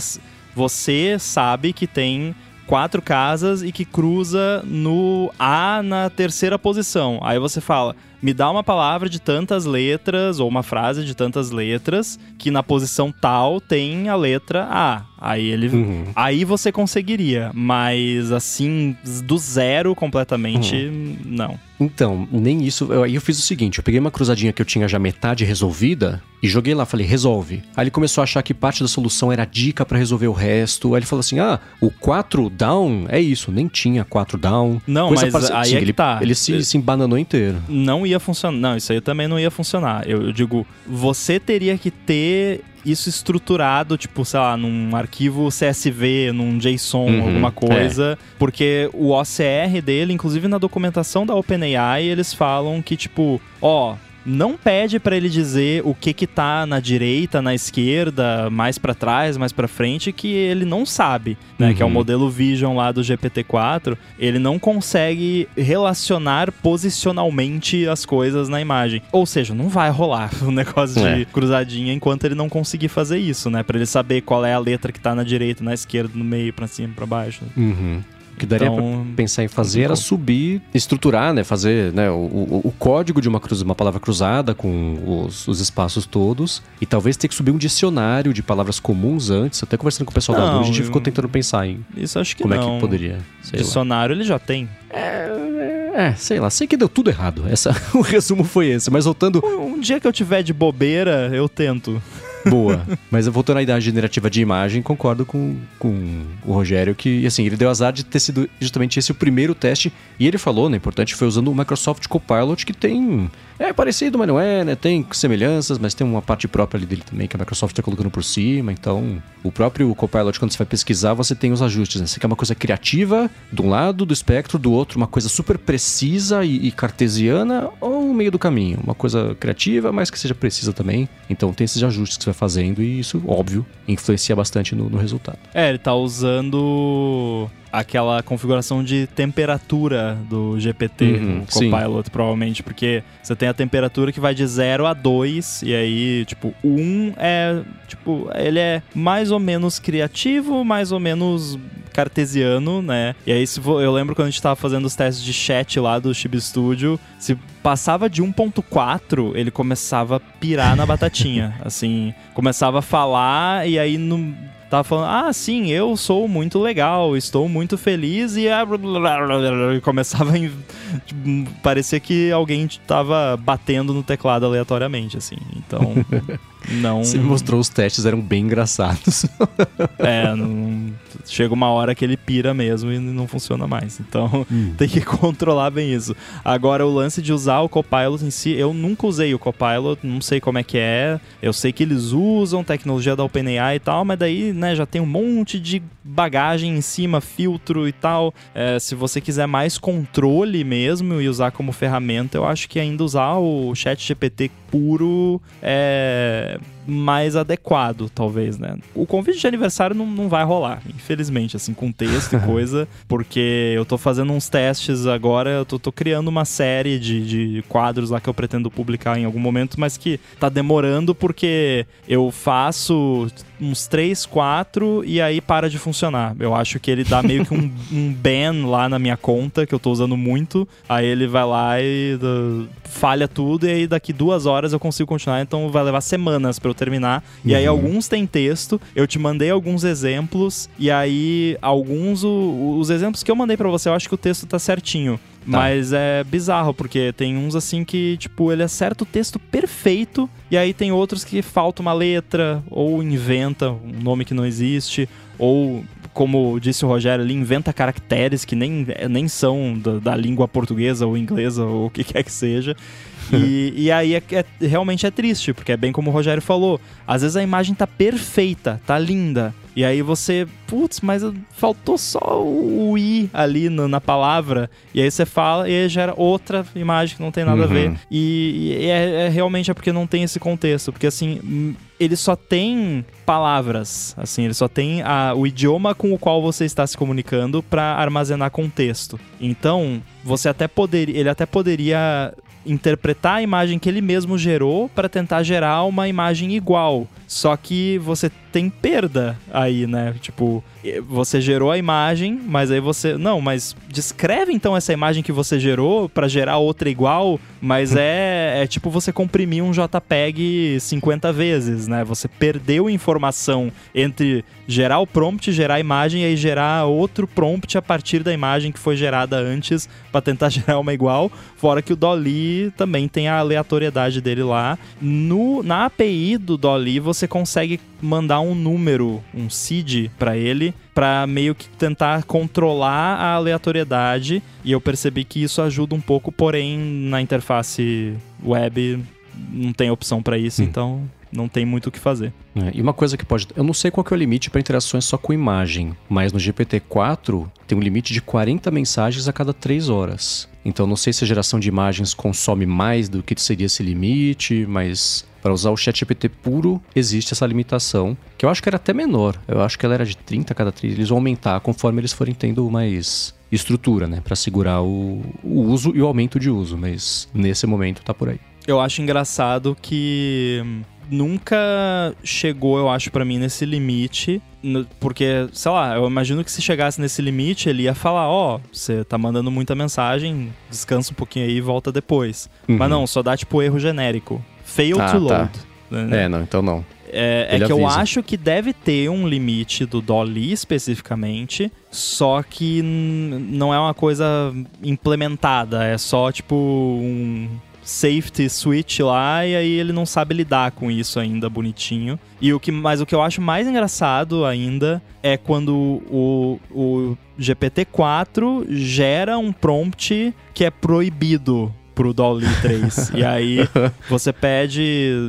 você sabe que tem quatro casas e que cruza no A na terceira posição. Aí você fala, me dá uma palavra de tantas letras ou uma frase de tantas letras que na posição tal tem a letra A. Aí ele, Uhum. aí você conseguiria, mas assim do zero completamente Uhum. não. Então, nem isso. Eu- Aí eu fiz o seguinte: eu peguei uma cruzadinha que eu tinha já metade resolvida e joguei lá, falei, resolve. Aí ele começou a achar que parte da solução era dica pra resolver o resto. Aí ele falou assim: ah, o 4 down é isso, nem tinha 4 down. Não, Coisa mas parecida. aí Sim, é ele, tá. Ele se, se embananou inteiro. não ia funcionar. Não, isso aí também não ia funcionar. Eu, eu digo, você teria que ter isso estruturado, tipo, sei lá, num arquivo CSV, num JSON, Uhum, alguma coisa. Porque o OCR dele, inclusive na documentação da OpenAI, eles falam que, tipo, ó. Não pede pra ele dizer o que que tá na direita, na esquerda, mais pra trás, mais pra frente, que ele não sabe, né? Que é o Uhum. modelo Vision lá do GPT-4. Ele não consegue relacionar posicionalmente as coisas na imagem. Ou seja, não vai rolar o negócio de É. cruzadinha enquanto ele não conseguir fazer isso, né? Pra ele saber qual é a letra que tá na direita, na esquerda, no meio, pra cima, pra baixo. Uhum. O que daria Então, pra pensar em fazer era subir, estruturar, né? Fazer né, o, o, o código de uma, cruz, uma palavra cruzada com os, os espaços todos. E talvez ter que subir um dicionário de palavras comuns antes. Até conversando com o pessoal da Não, Lua, a gente eu- ficou tentando pensar em Isso acho que como não. é que poderia. Sei lá. Dicionário ele já tem. É, sei lá, sei que deu tudo errado. Essa, o resumo foi esse. Mas voltando. Um um dia que eu tiver de bobeira, eu tento. Boa. Mas eu voltando à idade generativa de imagem, concordo com, com o Rogério que, assim, ele deu azar de ter sido justamente esse o primeiro teste. E ele falou, né, importante, foi usando o Microsoft Copilot, que tem. É parecido, mas não é, né? Tem semelhanças, mas tem uma parte própria ali dele também que a Microsoft tá colocando por cima. Então, o próprio Copilot, quando você vai pesquisar, você tem os ajustes, né? Você quer uma coisa criativa de um lado do espectro, do outro, uma coisa super precisa e, e cartesiana, ou meio do caminho. Uma coisa criativa, mas que seja precisa também. Então, tem esses ajustes que você vai fazendo e isso, óbvio, influencia bastante no, no resultado. É, ele tá usando aquela configuração de temperatura do GPT, Uhum, Copilot, provavelmente, porque você tem a temperatura que vai de 0 a 2, e aí, tipo, o 1 é, tipo, ele é mais ou menos criativo, mais ou menos cartesiano, né? E aí, se eu lembro quando a gente tava fazendo os testes de chat lá do Chib Studio, se passava de 1.4, ele começava a pirar na batatinha, assim, começava a falar e aí no tava falando, ah, sim, eu sou muito legal, estou muito feliz e começava a tipo, parecia que alguém tava batendo no teclado aleatoriamente, assim. Então, não Você me mostrou os testes, eram bem engraçados. é, não, chega uma hora que ele pira mesmo e não funciona mais. Então, tem que controlar bem isso. Agora, o lance de usar o Copilot em si, eu nunca usei o Copilot, não sei como é que é. Eu sei que eles usam tecnologia da OpenAI e tal, mas daí, né, já tem um monte de bagagem em cima, filtro e tal. É, se você quiser mais controle mesmo e usar como ferramenta, eu acho que ainda usar o Chat GPT puro é time. Mais adequado, talvez, né? O convite de aniversário não, não vai rolar, infelizmente, assim, com texto e coisa, porque eu tô fazendo uns testes agora, eu tô, tô criando uma série de, de quadros lá que eu pretendo publicar em algum momento, mas que tá demorando porque eu faço uns 3, 4 e aí para de funcionar. Eu acho que ele dá meio que um, um ban lá na minha conta, que eu tô usando muito. Aí ele vai lá e uh, falha tudo, e aí daqui duas horas eu consigo continuar, então vai levar semanas para eu terminar. E aí Uhum. alguns têm texto, eu te mandei alguns exemplos, e aí alguns, o- os exemplos que eu mandei para você, eu acho que o texto tá certinho. Mas é bizarro, porque tem uns assim que, tipo, ele acerta o texto perfeito, e aí tem outros que falta uma letra, ou inventa um nome que não existe, ou, como disse o Rogério, ele inventa caracteres que nem, nem são da, da língua portuguesa ou inglesa, ou o que quer que seja. E, e aí é, é- realmente é triste, porque é bem como o Rogério falou. Às vezes a imagem tá perfeita, tá linda. E aí você, putz, mas faltou só o, i ali no- na palavra. E aí você fala e gera outra imagem que não tem nada a ver. Uhum. E, e é, é realmente é porque não tem esse contexto. Porque assim, hum, ele só tem palavras. Assim, ele só tem a- o idioma com o qual você está se comunicando para armazenar contexto. Então, você até poderia. Ele até poderia interpretar a imagem que ele mesmo gerou para tentar gerar uma imagem igual. Só que você tem perda aí, né? Tipo, você gerou a imagem, mas aí você, não, mas descreve então essa imagem que você gerou para gerar outra igual, mas é, é tipo você comprimir um JPEG 50 vezes, né? Você perdeu informação entre gerar o prompt, gerar a imagem e aí gerar outro prompt a partir da imagem que foi gerada antes para tentar gerar uma igual. Fora que o Dolly também tem a aleatoriedade dele lá. No, na API do Dolly, você consegue mandar um número, um seed para ele, para meio que tentar controlar a aleatoriedade. E eu percebi que isso ajuda um pouco, porém na interface web não tem opção para isso, Hum. então não tem muito o que fazer. É, e uma coisa que pode. Eu não sei qual que é o limite para interações só com imagem, mas no GPT-4 tem um limite de 40 mensagens a cada 3 horas. Então não sei se a geração de imagens consome mais do que seria esse limite, mas para usar o ChatGPT puro existe essa limitação, que eu acho que era até menor. Eu acho que ela era de 30 a cada 3. Eles vão aumentar conforme eles forem tendo mais estrutura, né, para segurar o, o uso e o aumento de uso, mas nesse momento tá por aí. Eu acho engraçado que nunca chegou, eu acho, pra mim nesse limite, porque, sei lá, eu imagino que se chegasse nesse limite, ele ia falar, ó, você tá mandando muita mensagem, descansa um pouquinho aí e volta depois. Mas Uhum. não, só dá tipo erro genérico. Fail Ah, to tá. load. né? É, não, então não. É, é que eu acho que deve ter um limite do Dolly especificamente, só que não é uma coisa implementada, é só tipo um safety switch lá e aí ele não sabe lidar com isso ainda bonitinho. E o que, mas o que eu acho mais engraçado ainda é quando o, o GPT-4 gera um prompt que é proibido pro Dolly 3. e aí você pede.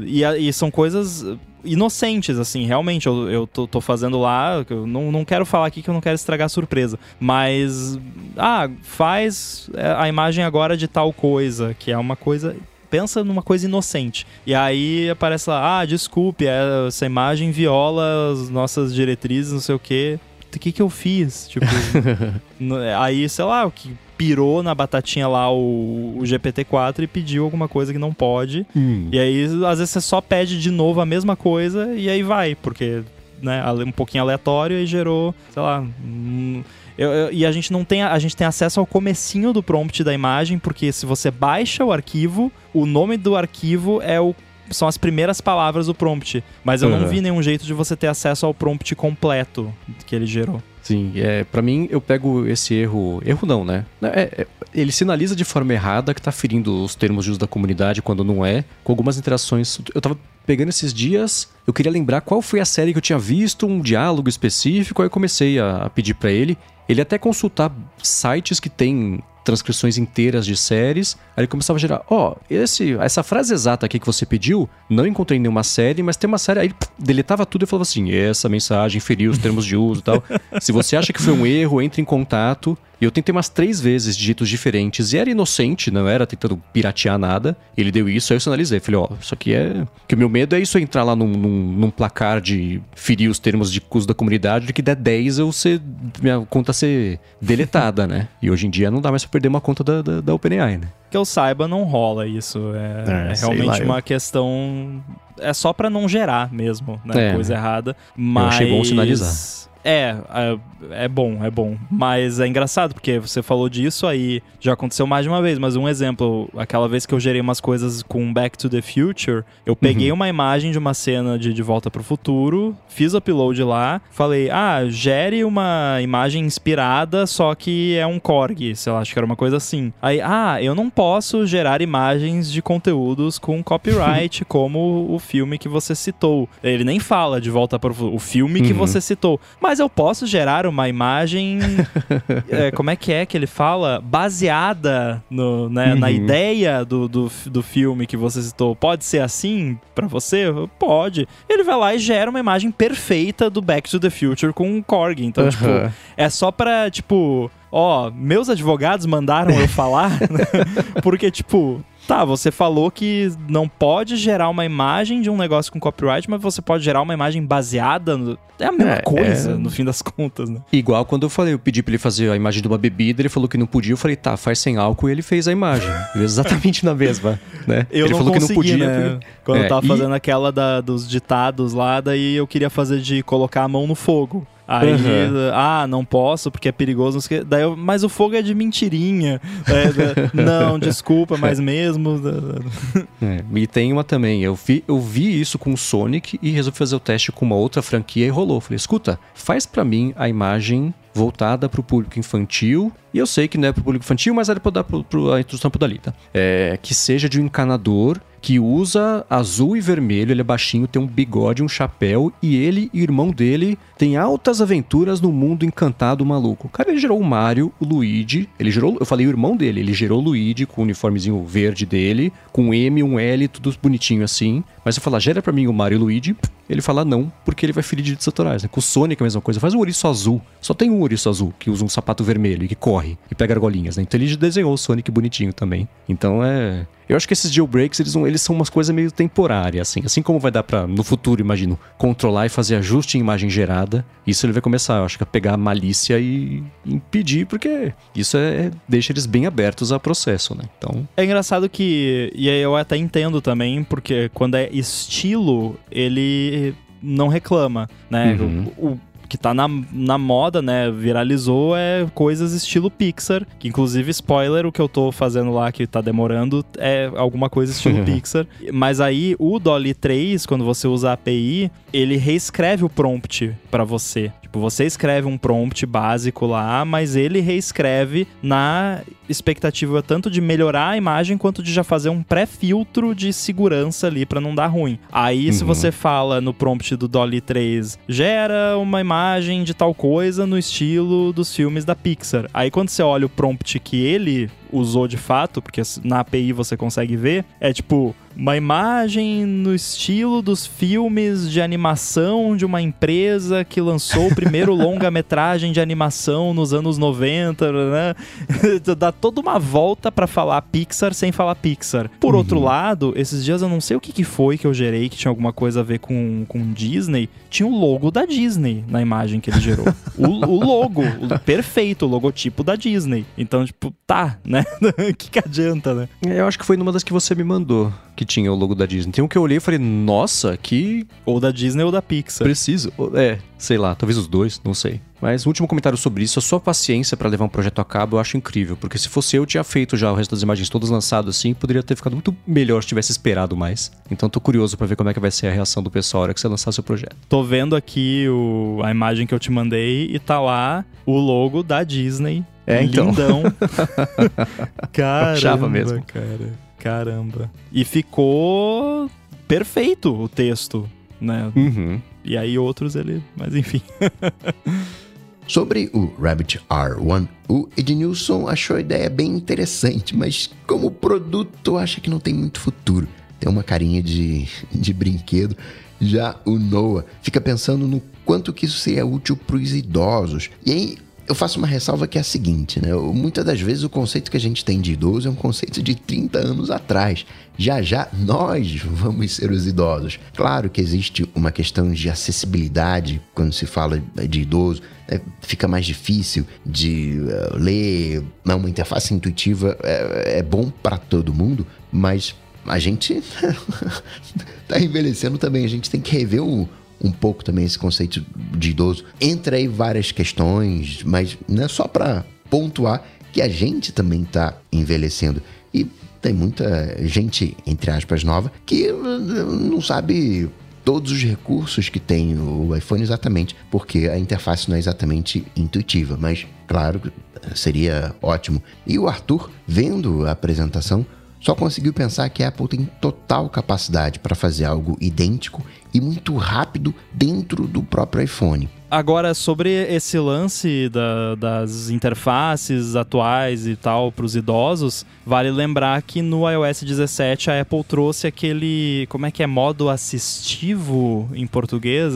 E, e são coisas inocentes, assim, realmente. Eu, eu tô, tô fazendo lá. Eu não, não quero falar aqui que eu não quero estragar a surpresa. Mas. Ah, faz é, a imagem agora de tal coisa, que é uma coisa. Pensa numa coisa inocente. E aí aparece lá, ah, desculpe, é, essa imagem viola as nossas diretrizes, não sei o quê. O que que eu fiz? Tipo, aí, sei lá, o que pirou na batatinha lá o, o GPT-4 e pediu alguma coisa que não pode. E aí, às vezes, você só pede de novo a mesma coisa e aí vai, porque, né, um pouquinho aleatório e gerou, sei lá. hum, eu- eu- e a gente não tem, a gente tem acesso ao comecinho do prompt da imagem, porque se você baixa o arquivo, o nome do arquivo é o são as primeiras palavras do prompt, mas eu não Uhum. vi nenhum jeito de você ter acesso ao prompt completo que ele gerou. Sim, é, para mim eu pego esse erro, erro não, né? É, é, ele sinaliza de forma errada que tá ferindo os termos de uso da comunidade quando não é, com algumas interações. Eu tava pegando esses dias, eu queria lembrar qual foi a série que eu tinha visto, um diálogo específico, aí eu comecei a, a pedir pra ele, ele até consultar sites que tem transcrições inteiras de séries, aí ele começava a gerar, ó, esse essa frase exata aqui que você pediu, não encontrei em nenhuma série, mas tem uma série, aí ele deletava tudo e falava assim, essa mensagem feriu os termos de uso e tal. Se você acha que foi um erro, entre em contato. E eu tentei umas três vezes de jeitos diferentes. E era inocente, não era tentando piratear nada. Ele deu isso, aí eu sinalizei. Falei, ó, isso aqui é. Que o meu medo é isso entrar lá num, num, num placar de ferir os termos de custo da comunidade, de que der 10 eu ser. minha conta ser deletada, né? E hoje em dia não dá mais pra perder uma conta da, da, da OpenAI, né? Que eu saiba, não rola isso. É, É, é realmente lá, uma eu- questão. É só pra não gerar mesmo, né? É. Coisa errada. Mas. achei bom sinalizar. É, é, é bom, é bom. Mas é engraçado, porque você falou disso aí, já aconteceu mais de uma vez, mas um exemplo, aquela vez que eu gerei umas coisas com Back to the Future, eu peguei uma imagem de uma cena de De Volta pro Futuro, fiz o upload lá, falei, ah, gere uma imagem inspirada, só que é um Korg, sei lá, acho que era uma coisa assim. Aí, ah, eu não posso gerar imagens de conteúdos com copyright, como o filme que você citou. Ele nem fala de Volta para o Futuro, o filme que Uhum. você citou. Mas eu posso gerar uma imagem. é, como é que é que ele fala? Baseada no, né, na Uhum. ideia do, do, do filme que você citou. Pode ser assim pra você? Pode. Ele vai lá e gera uma imagem perfeita do Back to the Future com um Korg. Então, tipo, Aham. é só pra, tipo, ó, meus advogados mandaram eu falar, né? porque, tipo, tá, você falou que não pode gerar uma imagem de um negócio com copyright, mas você pode gerar uma imagem baseada no... É a mesma É, coisa, é. no fim das contas, né? Igual quando eu falei, eu pedi pra ele fazer a imagem de uma bebida, ele falou que não podia, eu falei, tá, faz sem álcool e ele fez a imagem. Exatamente na mesma, né? Eu ele não falou consegui, que não podia. né? porque- Quando É, eu tava e- fazendo aquela da- dos ditados lá, daí eu queria fazer de colocar a mão no fogo. Aí, Aham. ah, não posso porque é perigoso. não sei o quê. Daí eu, mas o fogo é de mentirinha. É, é, não, desculpa, mas mesmo. É, e tem uma também. Eu vi, eu vi isso com o Sonic e resolvi fazer o teste com uma outra franquia e rolou. Falei, escuta, faz pra mim a imagem voltada pro público infantil. E eu sei que não é pro público infantil, mas era pra dar pro, pro, a instrução pro Dalita. É, que seja de um encanador que usa azul e vermelho, ele é baixinho, tem um bigode, um chapéu, e ele e irmão dele têm altas aventuras no mundo encantado maluco. O cara ele gerou o Mario, o Luigi, ele gerou, eu falei o irmão dele, ele gerou o Luigi com o uniformezinho verde dele, com um M, um L, tudo bonitinho assim. Mas eu falar, gera pra mim o Mario e o Luigi, ele fala não, porque ele vai ferir direitos autorais. Né? Com o Sonic é a mesma coisa, faz um ouriço azul. Só tem um ouriço azul que usa um sapato vermelho e que corre e pega argolinhas, né? Então ele desenhou o Sonic bonitinho também. Então é. Eu acho que esses jailbreaks, eles, vão- eles são umas coisas meio temporárias, assim. Assim como vai dar pra, no futuro, imagino, controlar e fazer ajuste em imagem gerada, isso ele vai começar, eu acho que a pegar malícia e impedir, porque isso é, é- deixa eles bem abertos a processo, né? Então, É engraçado que. E aí eu até entendo também, porque quando é estilo, ele não reclama, né? Uhum. O, o que tá na, na moda, né? Viralizou é coisas estilo Pixar. Que inclusive, spoiler, o que eu tô fazendo lá que tá demorando é alguma coisa estilo Pixar. Mas aí o Dolly 3, quando você usa a API, ele reescreve o prompt pra você. Tipo, você escreve um prompt básico lá, mas ele reescreve na expectativa tanto de melhorar a imagem quanto de já fazer um pré-filtro de segurança ali pra não dar ruim. Aí, se Uhum. você fala no prompt do Dolly 3, gera uma imagem de tal coisa no estilo dos filmes da Pixar. Aí, quando você olha o prompt que ele usou de fato, porque na API você consegue ver, é tipo uma imagem no estilo dos filmes de animação de uma empresa que lançou o primeiro longa-metragem de animação nos anos 90, né? Dá toda uma volta pra falar Pixar sem falar Pixar. Por outro lado, esses dias eu não sei o que, que foi que eu gerei que tinha alguma coisa a ver com, com Disney. Tinha o logo da Disney na imagem que ele gerou. o, o logo, o perfeito, o logotipo da Disney. Então, tipo, tá, né? O que, que adianta, né? eu acho que foi numa das que você me mandou que tinha o logo da Disney. Tem um que eu olhei e falei, nossa, que Ou da Disney ou da Pixar. preciso. É, sei lá, talvez os dois, não sei. Mas um último comentário sobre isso, a sua paciência pra levar um projeto a cabo eu acho incrível, porque se fosse eu, tinha feito já o resto das imagens todas lançado assim, poderia ter ficado muito melhor se tivesse esperado mais. Então tô curioso pra ver como é que vai ser a reação do pessoal na hora que você lançar seu projeto. Tô vendo aqui o, a imagem que eu te mandei e tá lá o logo da Disney. É, então. Lindão. Caramba, Achava mesmo. cara. Caramba. E ficou perfeito o texto, né? Uhum. E aí outros ele... Mas enfim. Sobre o Rabbit R1, o Ednilson achou a ideia bem interessante, mas como produto acha que não tem muito futuro. Tem uma carinha de, de brinquedo. Já o Noah fica pensando no quanto que isso seria útil para os idosos. E aí eu faço uma ressalva que é a seguinte, né? Muitas das vezes o conceito que a gente tem de idoso é um conceito de 30 anos atrás. Já já nós vamos ser os idosos. Claro que existe uma questão de acessibilidade quando se fala de idoso. É, fica mais difícil de uh, ler, não, uma interface intuitiva é, é bom para todo mundo, mas a gente tá envelhecendo também, a gente tem que rever o, um pouco também esse conceito de idoso. Entra aí várias questões, mas não é só para pontuar que a gente também está envelhecendo. E tem muita gente, entre aspas, nova, que não sabe todos os recursos que tem o iPhone exatamente, porque a interface não é exatamente intuitiva, mas claro, seria ótimo. E o Arthur, vendo a apresentação, só conseguiu pensar que a Apple tem total capacidade para fazer algo idêntico e muito rápido dentro do próprio iPhone. Agora, sobre esse lance da, das interfaces atuais e tal para os idosos, vale lembrar que no iOS 17 a Apple trouxe aquele, como é que é, modo assistivo em português,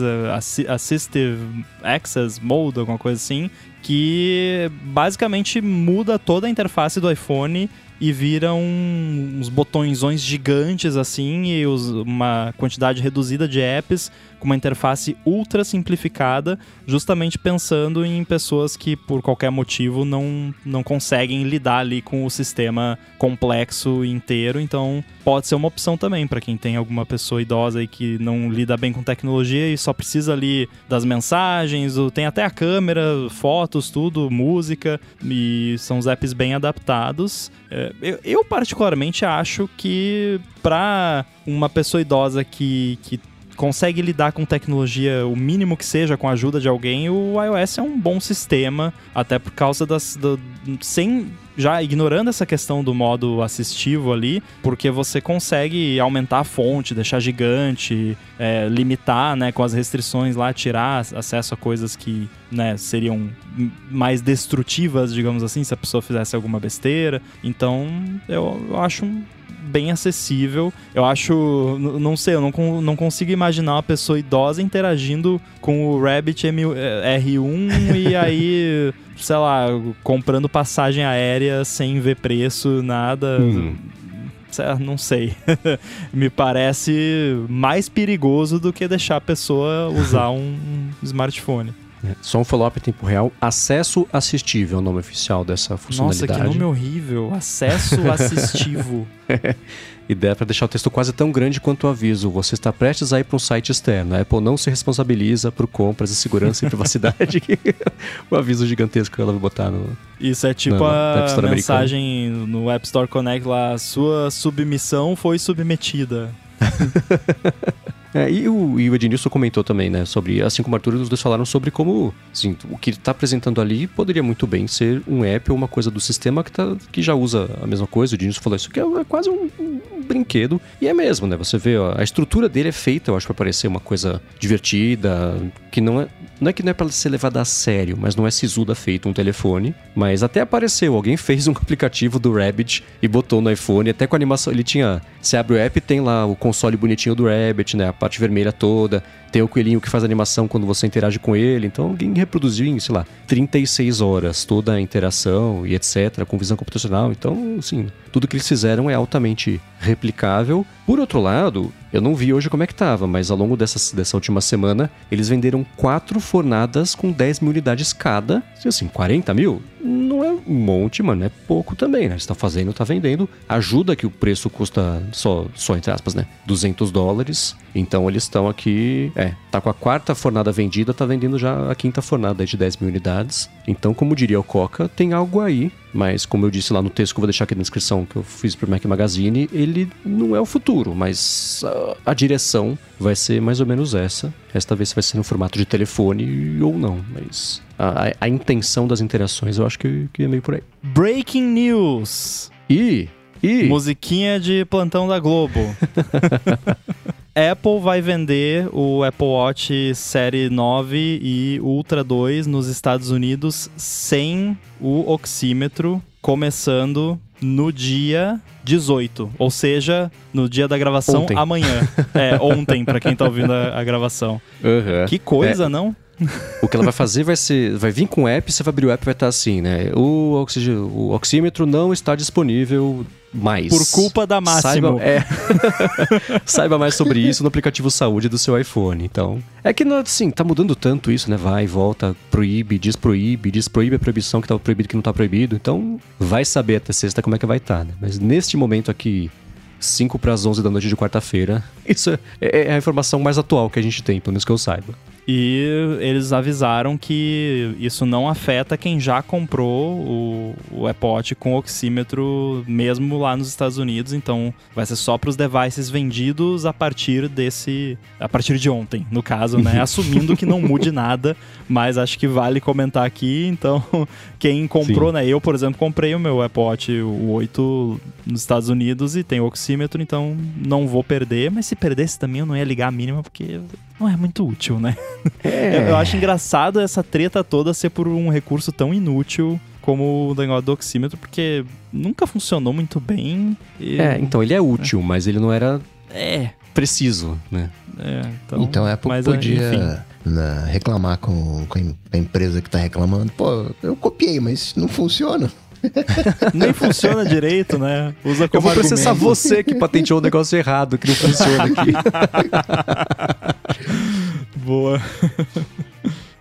Assistive Access Mode, alguma coisa assim, que basicamente muda toda a interface do iPhone e viram uns botõezões gigantes assim e os, uma quantidade reduzida de apps com uma interface ultra simplificada, justamente pensando em pessoas que por qualquer motivo não, não conseguem lidar ali com o sistema complexo inteiro, então pode ser uma opção também para quem tem alguma pessoa idosa aí que não lida bem com tecnologia e só precisa ali das mensagens, tem até a câmera, fotos, tudo, música e são os apps bem adaptados. É, eu, eu, particularmente acho que para uma pessoa idosa que, que consegue lidar com tecnologia o mínimo que seja com a ajuda de alguém, o iOS é um bom sistema, até por causa das. Do, sem. Já ignorando essa questão do modo assistivo ali, porque você consegue aumentar a fonte, deixar gigante, é, limitar né, com as restrições lá, tirar acesso a coisas que né, seriam mais destrutivas, digamos assim, se a pessoa fizesse alguma besteira. Então, eu, eu acho um bem acessível. Eu acho, não sei, eu não, não consigo imaginar uma pessoa idosa interagindo com o Rabbit M R1 e aí, sei lá, comprando passagem aérea sem ver preço, nada. Hum. Não sei. Me parece mais perigoso do que deixar a pessoa usar um smartphone. É, só um follow-up em tempo real. Acesso assistível é o nome oficial dessa funcionalidade. Nossa, que nome horrível. Acesso assistivo. Ideia para deixar o texto quase tão grande quanto o aviso. Você está prestes a ir para um site externo. A Apple não se responsabiliza por compras de segurança e privacidade. o aviso gigantesco que ela vai botar no. Isso é tipo no, a mensagem no App Store Connect lá: sua submissão foi submetida. É, e, o, e o Ednilson comentou também, né, sobre, assim como o Arthur, os dois falaram sobre como, assim, o que está apresentando ali poderia muito bem ser um app ou uma coisa do sistema que, tá, que já usa a mesma coisa. O Ednilson falou isso que é, é quase um, um, brinquedo. E é mesmo, né? Você vê, ó, a estrutura dele é feita, eu acho, para parecer uma coisa divertida, que não é, não é que não é para ser levada a sério, mas não é sisuda feito um telefone. Mas até apareceu, alguém fez um aplicativo do Rabbit e botou no iPhone, até com animação, ele tinha, você abre o app tem lá o console bonitinho do Rabbit, né? A parte vermelha toda. Tem o coelhinho que faz animação quando você interage com ele. Então alguém reproduziu em, sei lá, 36 horas toda a interação e etc. com visão computacional. Então, assim, tudo que eles fizeram é altamente replicável. Por outro lado, eu não vi hoje como é que tava, mas ao longo dessa, dessa última semana, eles venderam quatro fornadas com 10 mil unidades cada. Assim, 40 mil? Não é um monte, mano, é pouco também, né? Você tá fazendo, tá vendendo. Ajuda que o preço custa só, só entre aspas, né? 200 dólares. Então eles estão aqui. É, tá com a quarta fornada vendida, tá vendendo já a quinta fornada de 10 mil unidades. Então, como diria o Coca, tem algo aí. Mas, como eu disse lá no texto que eu vou deixar aqui na descrição que eu fiz pro Mac Magazine, ele não é o futuro, mas a, a direção vai ser mais ou menos essa. Esta vez vai ser no formato de telefone ou não, mas a, a, intenção das interações eu acho que, que é meio por aí. Breaking News! E. E... Musiquinha de plantão da Globo. Apple vai vender o Apple Watch Série 9 e Ultra 2 nos Estados Unidos sem o oxímetro, começando no dia 18, ou seja, no dia da gravação ontem. amanhã. é, ontem, para quem tá ouvindo a, a gravação. Uhum. Que coisa, é. não? o que ela vai fazer vai ser. Vai vir com o app, você vai abrir o app vai estar assim, né? O, oxig... o oxímetro não está disponível mais. Por culpa da Máximo. Saiba, é, saiba mais sobre isso no aplicativo saúde do seu iPhone. Então, é que assim, tá mudando tanto isso, né? Vai, volta, proíbe, diz proíbe, diz proíbe a proibição que tá proibido que não tá proibido. Então, vai saber até sexta como é que vai estar, tá, né? Mas neste momento aqui, 5 para as 11 da noite de quarta-feira, isso é, é a informação mais atual que a gente tem, pelo menos que eu saiba. E eles avisaram que isso não afeta quem já comprou o, o iPod com oxímetro mesmo lá nos Estados Unidos. Então vai ser só para os devices vendidos a partir desse. a partir de ontem, no caso, né? Assumindo que não mude nada, mas acho que vale comentar aqui. Então, quem comprou, Sim. né? Eu, por exemplo, comprei o meu iPod, o 8 nos Estados Unidos e tem oxímetro, então não vou perder. Mas se perdesse também eu não ia ligar a mínima, porque não é muito útil, né? É. Eu acho engraçado essa treta toda ser por um recurso tão inútil como o negócio do oxímetro, porque nunca funcionou muito bem. E... É, então ele é útil, é. mas ele não era é. preciso, né? É, então, então a Apple mas, podia né, reclamar com, com a empresa que está reclamando. Pô, eu copiei, mas não funciona. Nem funciona direito, né? Usa como Eu vou argumento. processar você que patenteou o um negócio errado, que não funciona aqui. Boa.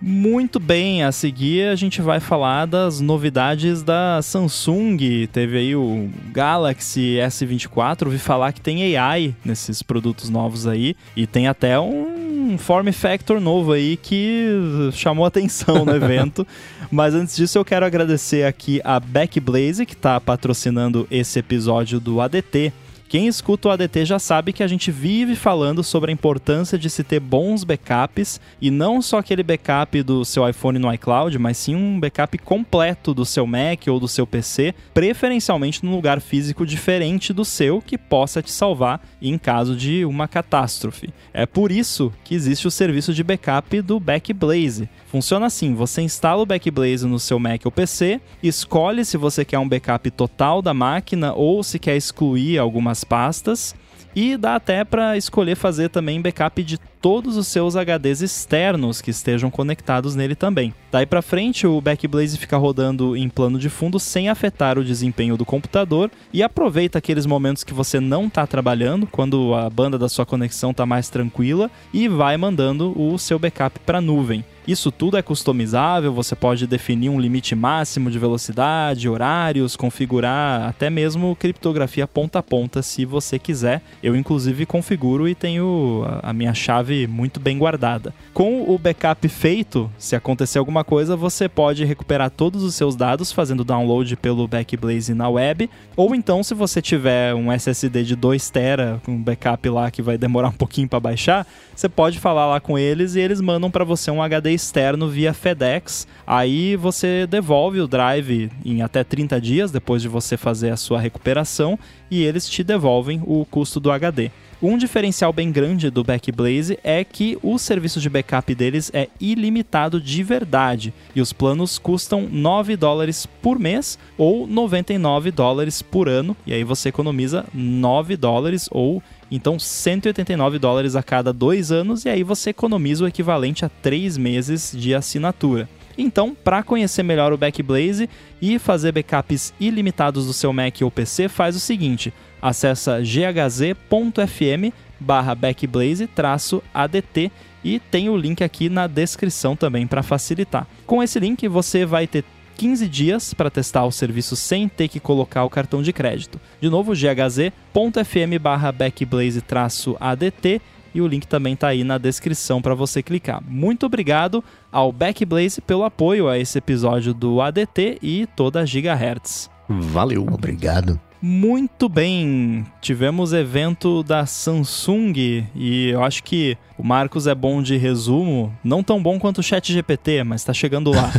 Muito bem, a seguir a gente vai falar das novidades da Samsung. Teve aí o Galaxy S24, ouvi falar que tem AI nesses produtos novos aí e tem até um form factor novo aí que chamou atenção no evento. Mas antes disso eu quero agradecer aqui a Backblaze que está patrocinando esse episódio do ADT. Quem escuta o ADT já sabe que a gente vive falando sobre a importância de se ter bons backups e não só aquele backup do seu iPhone no iCloud, mas sim um backup completo do seu Mac ou do seu PC, preferencialmente num lugar físico diferente do seu que possa te salvar em caso de uma catástrofe. É por isso que existe o serviço de backup do Backblaze. Funciona assim: você instala o Backblaze no seu Mac ou PC, escolhe se você quer um backup total da máquina ou se quer excluir algumas pastas e dá até para escolher fazer também backup de todos os seus HDs externos que estejam conectados nele também. Daí para frente, o Backblaze fica rodando em plano de fundo sem afetar o desempenho do computador e aproveita aqueles momentos que você não está trabalhando, quando a banda da sua conexão está mais tranquila e vai mandando o seu backup para a nuvem. Isso tudo é customizável, você pode definir um limite máximo de velocidade, horários, configurar até mesmo criptografia ponta a ponta se você quiser. Eu, inclusive, configuro e tenho a minha chave muito bem guardada. Com o backup feito, se acontecer alguma coisa, você pode recuperar todos os seus dados fazendo download pelo Backblaze na web, ou então, se você tiver um SSD de 2 TB, com um backup lá que vai demorar um pouquinho para baixar, você pode falar lá com eles e eles mandam para você um HD externo via FedEx. Aí você devolve o drive em até 30 dias depois de você fazer a sua recuperação e eles te devolvem o custo do HD. Um diferencial bem grande do Backblaze é que o serviço de backup deles é ilimitado de verdade e os planos custam 9 dólares por mês ou 99 dólares por ano, e aí você economiza 9 dólares ou então 189 dólares a cada dois anos, e aí você economiza o equivalente a três meses de assinatura. Então, para conhecer melhor o Backblaze e fazer backups ilimitados do seu Mac ou PC, faz o seguinte: acessa ghz.fm barra backblaze-adt e tem o link aqui na descrição também para facilitar. Com esse link você vai ter 15 dias para testar o serviço sem ter que colocar o cartão de crédito. De novo, ghz.fm barra backblaze-adt e o link também está aí na descrição para você clicar. Muito obrigado ao Backblaze pelo apoio a esse episódio do ADT e toda a Gigahertz. Valeu, obrigado. Muito bem, tivemos evento da Samsung e eu acho que o Marcos é bom de resumo, não tão bom quanto o Chat GPT, mas está chegando lá.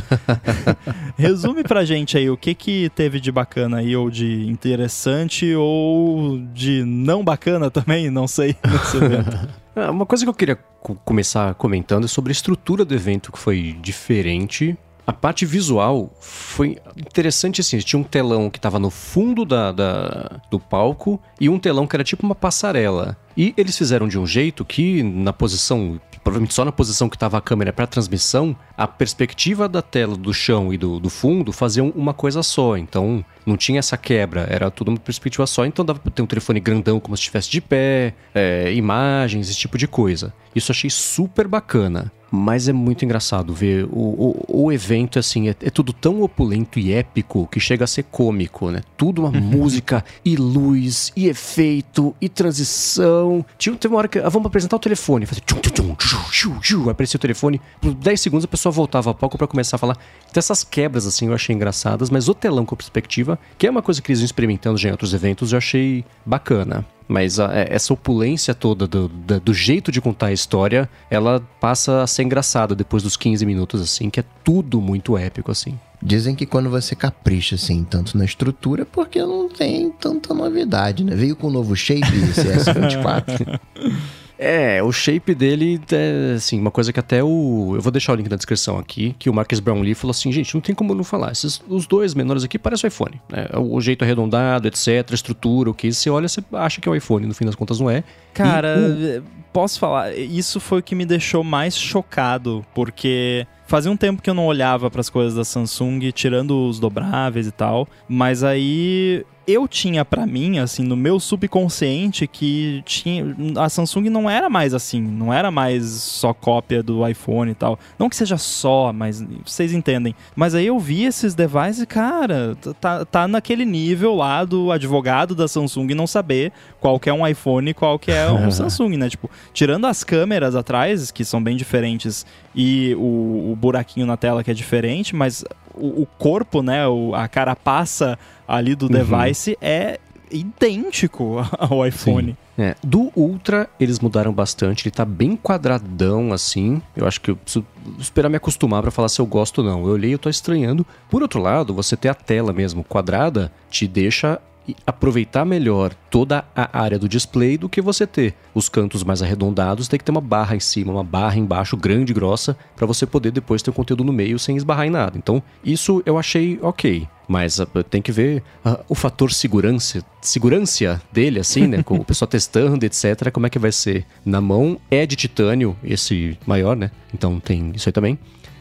Resume pra gente aí o que que teve de bacana aí, ou de interessante, ou de não bacana também, não sei, nesse evento. Uma coisa que eu queria começar comentando é sobre a estrutura do evento que foi diferente A parte visual foi interessante assim. Tinha um telão que estava no fundo da, da, do palco e um telão que era tipo uma passarela. E eles fizeram de um jeito que, na posição, provavelmente só na posição que estava a câmera para transmissão, a perspectiva da tela do chão e do, do fundo faziam uma coisa só. Então não tinha essa quebra, era tudo uma perspectiva só. Então dava para ter um telefone grandão como se estivesse de pé, é, imagens, esse tipo de coisa. Isso achei super bacana. Mas é muito engraçado ver o, o, o evento, assim, é, é, tudo tão opulento e épico que chega a ser cômico, né? Tudo uma música e luz e efeito e transição. Tinha, teve uma hora que, ah, vamos apresentar o telefone, fazer tchum, tchum, tchum, tchum, tchum, aparecia o telefone, por 10 segundos a pessoa voltava a pouco para começar a falar. Então essas quebras, assim, eu achei engraçadas, mas o telão com perspectiva, que é uma coisa que eles iam experimentando já em outros eventos, eu achei bacana. Mas a, é, essa opulência toda do, do, do, jeito de contar a história, ela passa a ser engraçada depois dos 15 minutos, assim, que é tudo muito épico, assim. Dizem que quando você capricha, assim, tanto na estrutura, é porque não tem tanta novidade, né? Veio com o novo shape CS24. É, o shape dele é, assim, uma coisa que até o. Eu vou deixar o link na descrição aqui, que o Marcus Brownlee falou assim: gente, não tem como não falar. Esses, os dois menores aqui parecem o iPhone. Né? O jeito arredondado, etc., estrutura, o que você olha, você acha que é o iPhone, no fim das contas não é. Cara, e, posso falar, isso foi o que me deixou mais chocado, porque fazia um tempo que eu não olhava para as coisas da Samsung, tirando os dobráveis e tal, mas aí eu tinha para mim, assim, no meu subconsciente, que tinha, a Samsung não era mais assim, não era mais só cópia do iPhone e tal. Não que seja só, mas vocês entendem. Mas aí eu vi esses devices, cara, tá, tá naquele nível lá do advogado da Samsung não saber qual que é um iPhone e qual que é um Samsung, né? Tipo, tirando as câmeras atrás, que são bem diferentes, e o, o buraquinho na tela que é diferente, mas o, o corpo, né, o, a carapaça ali do uhum. device é idêntico ao iPhone. É. Do Ultra, eles mudaram bastante. Ele tá bem quadradão, assim. Eu acho que eu preciso esperar me acostumar para falar se eu gosto ou não. Eu olhei e eu tô estranhando. Por outro lado, você ter a tela mesmo quadrada te deixa aproveitar melhor toda a área do display do que você ter os cantos mais arredondados, tem que ter uma barra em cima, uma barra embaixo grande e grossa para você poder depois ter o conteúdo no meio sem esbarrar em nada. Então, isso eu achei ok. Mas uh, tem que ver uh, o fator segurança, segurança dele, assim, né? Com o pessoal testando, etc. Como é que vai ser na mão. É de titânio, esse maior, né? Então tem isso aí também.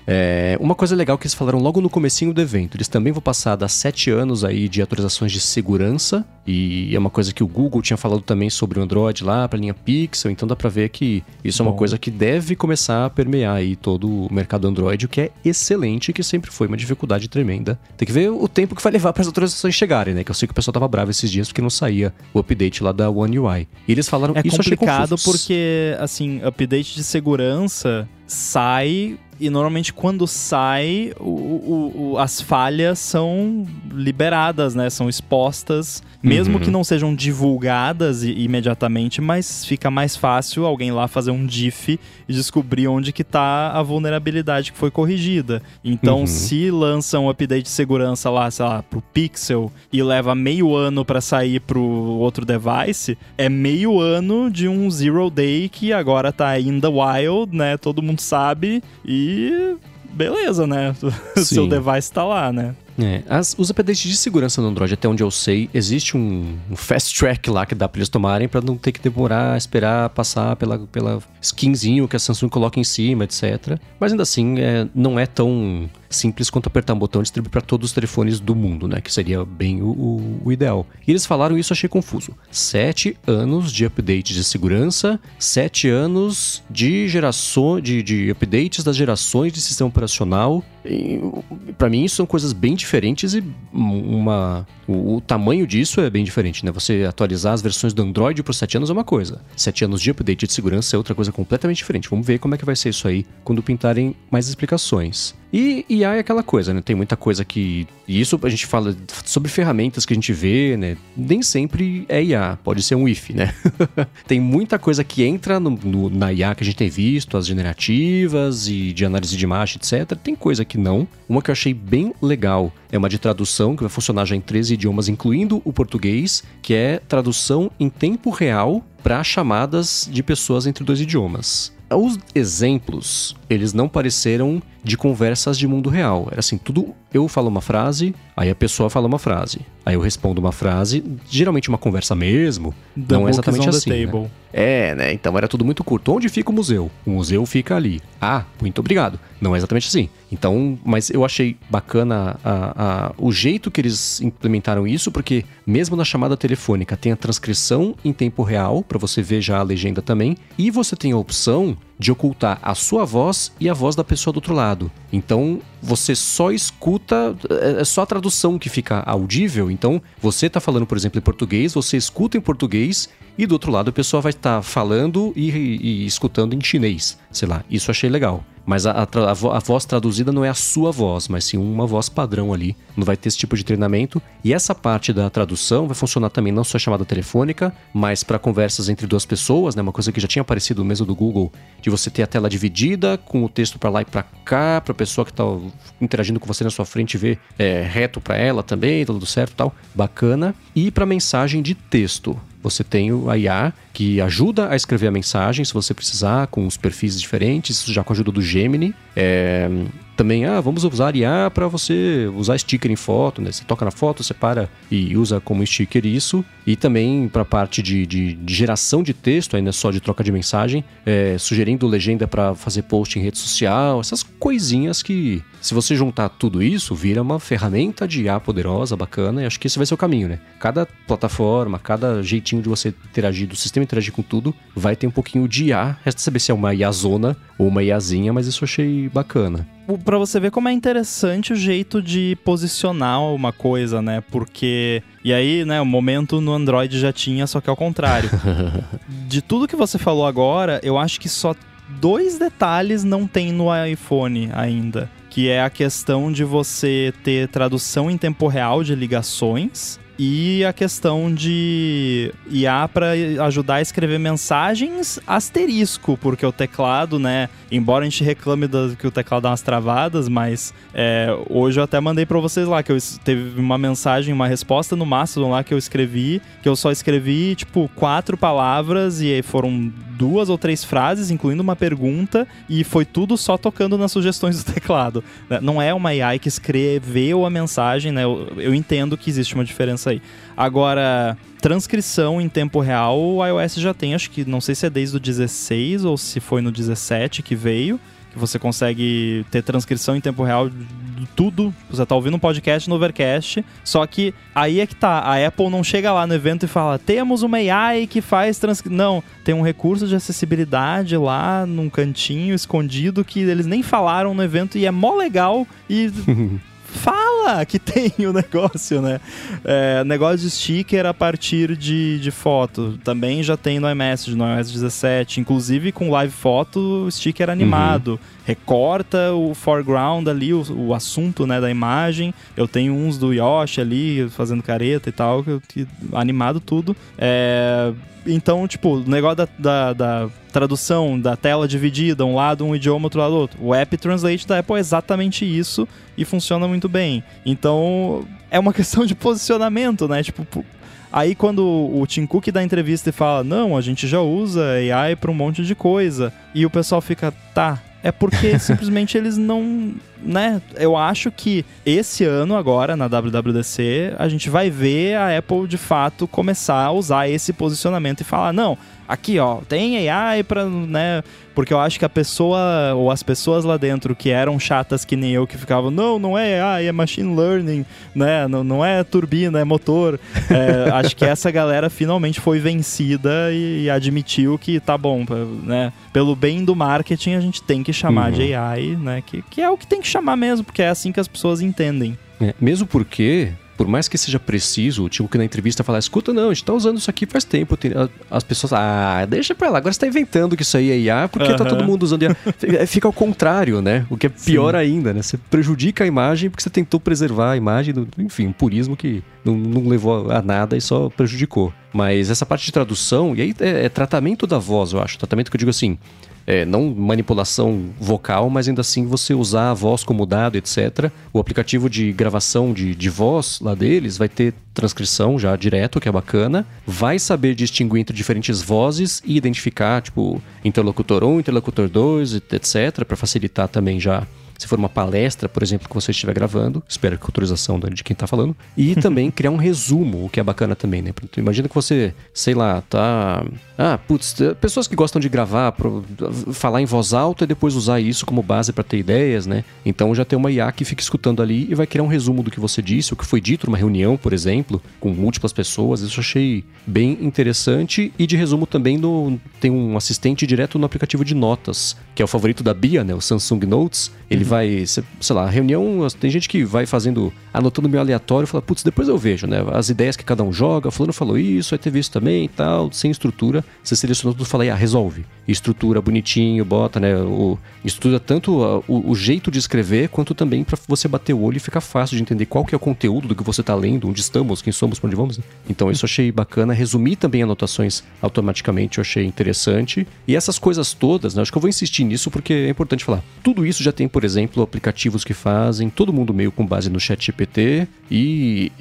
É, uma coisa legal que eles falaram logo no comecinho do evento, eles também vão passar das sete anos aí de atualizações de segurança e é uma coisa que o Google tinha falado também sobre o Android lá para a linha Pixel, então dá para ver que isso Bom. é uma coisa que deve começar a permear aí todo o mercado Android, o que é excelente, que sempre foi uma dificuldade tremenda. Tem que ver o tempo que vai levar para as atualizações chegarem, né? Que eu sei que o pessoal tava bravo esses dias porque não saía o update lá da One UI. E eles falaram é isso complicado porque assim, update de segurança sai e normalmente quando sai, o, o, o, as falhas são liberadas, né? São expostas, mesmo uhum. que não sejam divulgadas imediatamente, mas fica mais fácil alguém lá fazer um diff e descobrir onde que tá a vulnerabilidade que foi corrigida. Então, uhum. se lança um update de segurança lá, sei lá, pro Pixel e leva meio ano para sair pro outro device, é meio ano de um zero day que agora tá in the wild, né? Todo mundo sabe e beleza, né? Seu device tá lá, né? É, as, os updates de segurança no Android, até onde eu sei, existe um, um fast track lá que dá pra eles tomarem para não ter que demorar, esperar passar pela, pela skinzinho que a Samsung coloca em cima, etc. Mas ainda assim, é, não é tão simples quanto apertar um botão e distribuir para todos os telefones do mundo, né? Que seria bem o, o, o, ideal. E eles falaram isso, achei confuso. Sete anos de updates de segurança, sete anos de geração de, de updates das gerações de sistema operacional. Para mim, isso são coisas bem diferentes e uma o, o, tamanho disso é bem diferente, né? Você atualizar as versões do Android por sete anos é uma coisa. Sete anos de update de segurança é outra coisa completamente diferente. Vamos ver como é que vai ser isso aí quando pintarem mais explicações. E IA é aquela coisa, né? Tem muita coisa que. E isso a gente fala sobre ferramentas que a gente vê, né? Nem sempre é IA, pode ser um if, né? tem muita coisa que entra no, no, na IA que a gente tem visto, as generativas e de análise de imagem, etc. Tem coisa que não. Uma que eu achei bem legal é uma de tradução que vai funcionar já em 13 idiomas, incluindo o português, que é tradução em tempo real para chamadas de pessoas entre dois idiomas. os exemplos, eles não pareceram de conversas de mundo real. Era assim, tudo eu falo uma frase, aí a pessoa fala uma frase. Aí eu respondo uma frase, geralmente uma conversa mesmo. The não é exatamente assim. né? É, né? Então era tudo muito curto. Onde fica o museu? O museu fica ali. Ah, muito obrigado. Não é exatamente assim. Então, mas eu achei bacana a, a- o jeito que eles implementaram isso, porque mesmo na chamada telefônica tem a transcrição em tempo real, para você ver já a legenda também, e você tem a opção de ocultar a sua voz e a voz da pessoa do outro lado. Então, você só escuta, é é só a tradução que fica audível. Então, você tá falando, por exemplo, em português, você escuta em português e do outro lado a pessoa vai estar falando e, e escutando em chinês. Sei lá, isso achei legal. Mas a, a a vo- a voz traduzida não é a sua voz, mas sim uma voz padrão ali. Não vai ter esse tipo de treinamento. E essa parte da tradução vai funcionar também não só chamada telefônica, mas para conversas entre duas pessoas, né? Uma coisa que já tinha aparecido mesmo do Google, de você ter a tela dividida com o texto para lá e para cá, para a pessoa que tá interagindo com você na sua frente ver é, reto para ela também, tudo certo tal. Bacana. E para mensagem de texto. Você tem a IA que ajuda a escrever a mensagem se você precisar, com os perfis diferentes, já com a ajuda do Gemini. É, também, ah, vamos usar IA para você usar sticker em foto, né? Você toca na foto, separa e usa como sticker isso. E também para a parte de, de- de geração de texto, ainda só de troca de mensagem, é, sugerindo legenda para fazer post em rede social, essas coisinhas que, se você juntar tudo isso, vira uma ferramenta de IA poderosa, bacana, e acho que esse vai ser o caminho, né? Cada plataforma, cada jeitinho de você interagir, do sistema interagir com tudo, vai ter um pouquinho de IA. Resta saber se é uma IAzona ou uma IAzinha, mas isso eu achei bacana. Pra você ver como é interessante o jeito de posicionar uma coisa, né? Porque. E aí, né, o momento no Android já tinha, só que ao contrário. de tudo que você falou agora, eu acho que só dois detalhes não tem no iPhone ainda. Que é a questão de você ter tradução em tempo real de ligações. E a questão de IA para ajudar a escrever mensagens asterisco, porque o teclado, né? Embora a gente reclame da- que o teclado dá umas travadas, mas é, hoje eu até mandei para vocês lá que eu teve uma mensagem, uma resposta no Mastodon lá que eu escrevi, que eu só escrevi tipo quatro palavras e foram duas ou três frases, incluindo uma pergunta, e foi tudo só tocando nas sugestões do teclado. né? Não é uma AI que escreveu a mensagem, né? Eu, eu entendo que existe uma diferença aí. Agora, transcrição em tempo real, o iOS já tem, acho que não sei se é desde o 16 ou se foi no 17 que veio, que você consegue ter transcrição em tempo real de tudo. Você tá ouvindo um podcast no Overcast, só que aí é que tá, a Apple não chega lá no evento e fala: "Temos uma AI que faz transcrição". Não, tem um recurso de acessibilidade lá num cantinho escondido que eles nem falaram no evento e é mó legal e fala que tem o negócio, né? É, negócio de sticker a partir de, de foto. Também já tem no iMessage, no iOS 17. Inclusive com live foto, sticker animado. Recorta o foreground ali, o, o assunto né, da imagem. Eu tenho uns do Yoshi ali, fazendo careta e tal, que, que- animado tudo. É, então, tipo, o negócio da, da, da tradução, da tela dividida, um lado um idioma, outro lado outro. O App Translate da Apple é exatamente isso e funciona muito bem. Então, é uma questão de posicionamento, né? Tipo, aí quando o Tim Cook dá entrevista e fala, não, a gente já usa AI para um monte de coisa, e o pessoal fica, tá, é porque simplesmente eles não, né? Eu acho que esse ano agora na WWDC a gente vai ver a Apple de fato começar a usar esse posicionamento e falar, não, aqui ó, tem AI para, né? Porque eu acho que a pessoa ou as pessoas lá dentro que eram chatas que nem eu que ficavam, não, não é AI, é machine learning, né? Não, não é turbina, é motor. É, acho que essa galera finalmente foi vencida e, e admitiu que tá bom, né? Pelo bem do marketing a gente tem que chamar Uhum. de AI, né? Que, que é o que tem que chamar mesmo, porque é assim que as pessoas entendem. É, mesmo porque, por mais que seja preciso, o tipo que na entrevista falar, escuta, não, a gente tá usando isso aqui faz tempo. As pessoas, ah, deixa pra lá, agora você tá inventando que isso aí é IA, porque tá Aham. todo mundo usando IA. F- Fica ao contrário, né? O que é pior ainda, né? Você prejudica a imagem porque você tentou preservar a imagem, do, enfim, um purismo que não, não levou a nada e só prejudicou. Mas essa parte de tradução, e aí é, é tratamento da voz, eu acho. Tratamento que eu digo assim, é, não manipulação vocal, mas ainda assim você usar a voz como dado, etc. O aplicativo de gravação de, de voz lá deles vai ter transcrição já direto, que é bacana. Vai saber distinguir entre diferentes vozes e identificar, tipo, interlocutor 1, interlocutor 2, etc., para facilitar também já se for uma palestra, por exemplo, que você estiver gravando, espero que autorização de quem está falando, e também criar um resumo, o que é bacana também, né? Imagina que você, sei lá, tá. Ah, putz, pessoas que gostam de gravar, pro... falar em voz alta e depois usar isso como base para ter ideias, né? Então já tem uma IA que fica escutando ali e vai criar um resumo do que você disse, o que foi dito numa reunião, por exemplo, com múltiplas pessoas. Isso eu achei bem interessante. E de resumo também no... tem um assistente direto no aplicativo de notas, que é o favorito da Bia, né? O Samsung Notes. Ele ele vai, sei lá, reunião, tem gente que vai fazendo, anotando meio aleatório, fala, putz, depois eu vejo, né? As ideias que cada um joga, fulano falou isso, aí teve isso também e tal, sem estrutura. Você seleciona tudo e fala, ah, resolve. Estrutura bonitinho, bota, né? O, estrutura tanto o, o jeito de escrever, quanto também para você bater o olho e ficar fácil de entender qual que é o conteúdo do que você tá lendo, onde estamos, quem somos, para onde vamos. Né? Então isso eu achei bacana. Resumir também anotações automaticamente eu achei interessante. E essas coisas todas, né? Acho que eu vou insistir nisso porque é importante falar. Tudo isso já tem, por exemplo, aplicativos que fazem, todo mundo meio com base no chat GPT e,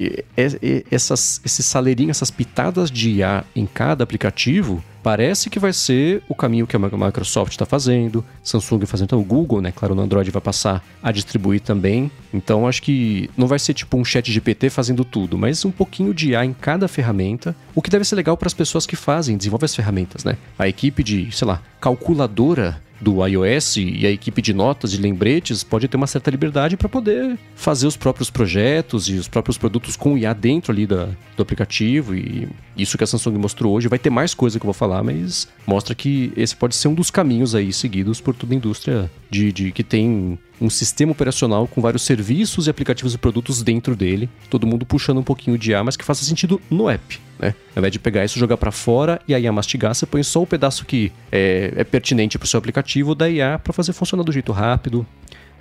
essas, esses saleirinhos, essas pitadas de IA em cada aplicativo parece que vai ser o caminho que a Microsoft está fazendo, Samsung fazendo, então o Google, né? Claro, no Android vai passar a distribuir também. Então acho que não vai ser tipo um chat GPT fazendo tudo, mas um pouquinho de IA em cada ferramenta, o que deve ser legal para as pessoas que fazem, desenvolvem as ferramentas, né? A equipe de, sei lá, calculadora do iOS e a equipe de notas e lembretes pode ter uma certa liberdade para poder fazer os próprios projetos e os próprios produtos com IA dentro ali da, do aplicativo e isso que a Samsung mostrou hoje. Vai ter mais coisa que eu vou falar, mas mostra que esse pode ser um dos caminhos aí seguidos por toda a indústria de, de que tem um sistema operacional com vários serviços e aplicativos e produtos dentro dele, todo mundo puxando um pouquinho de IA, mas que faça sentido no app, né? Ao invés de pegar isso, jogar para fora e a IA mastigar, você põe só o pedaço que é, é pertinente para o seu aplicativo da IA para fazer funcionar do jeito rápido,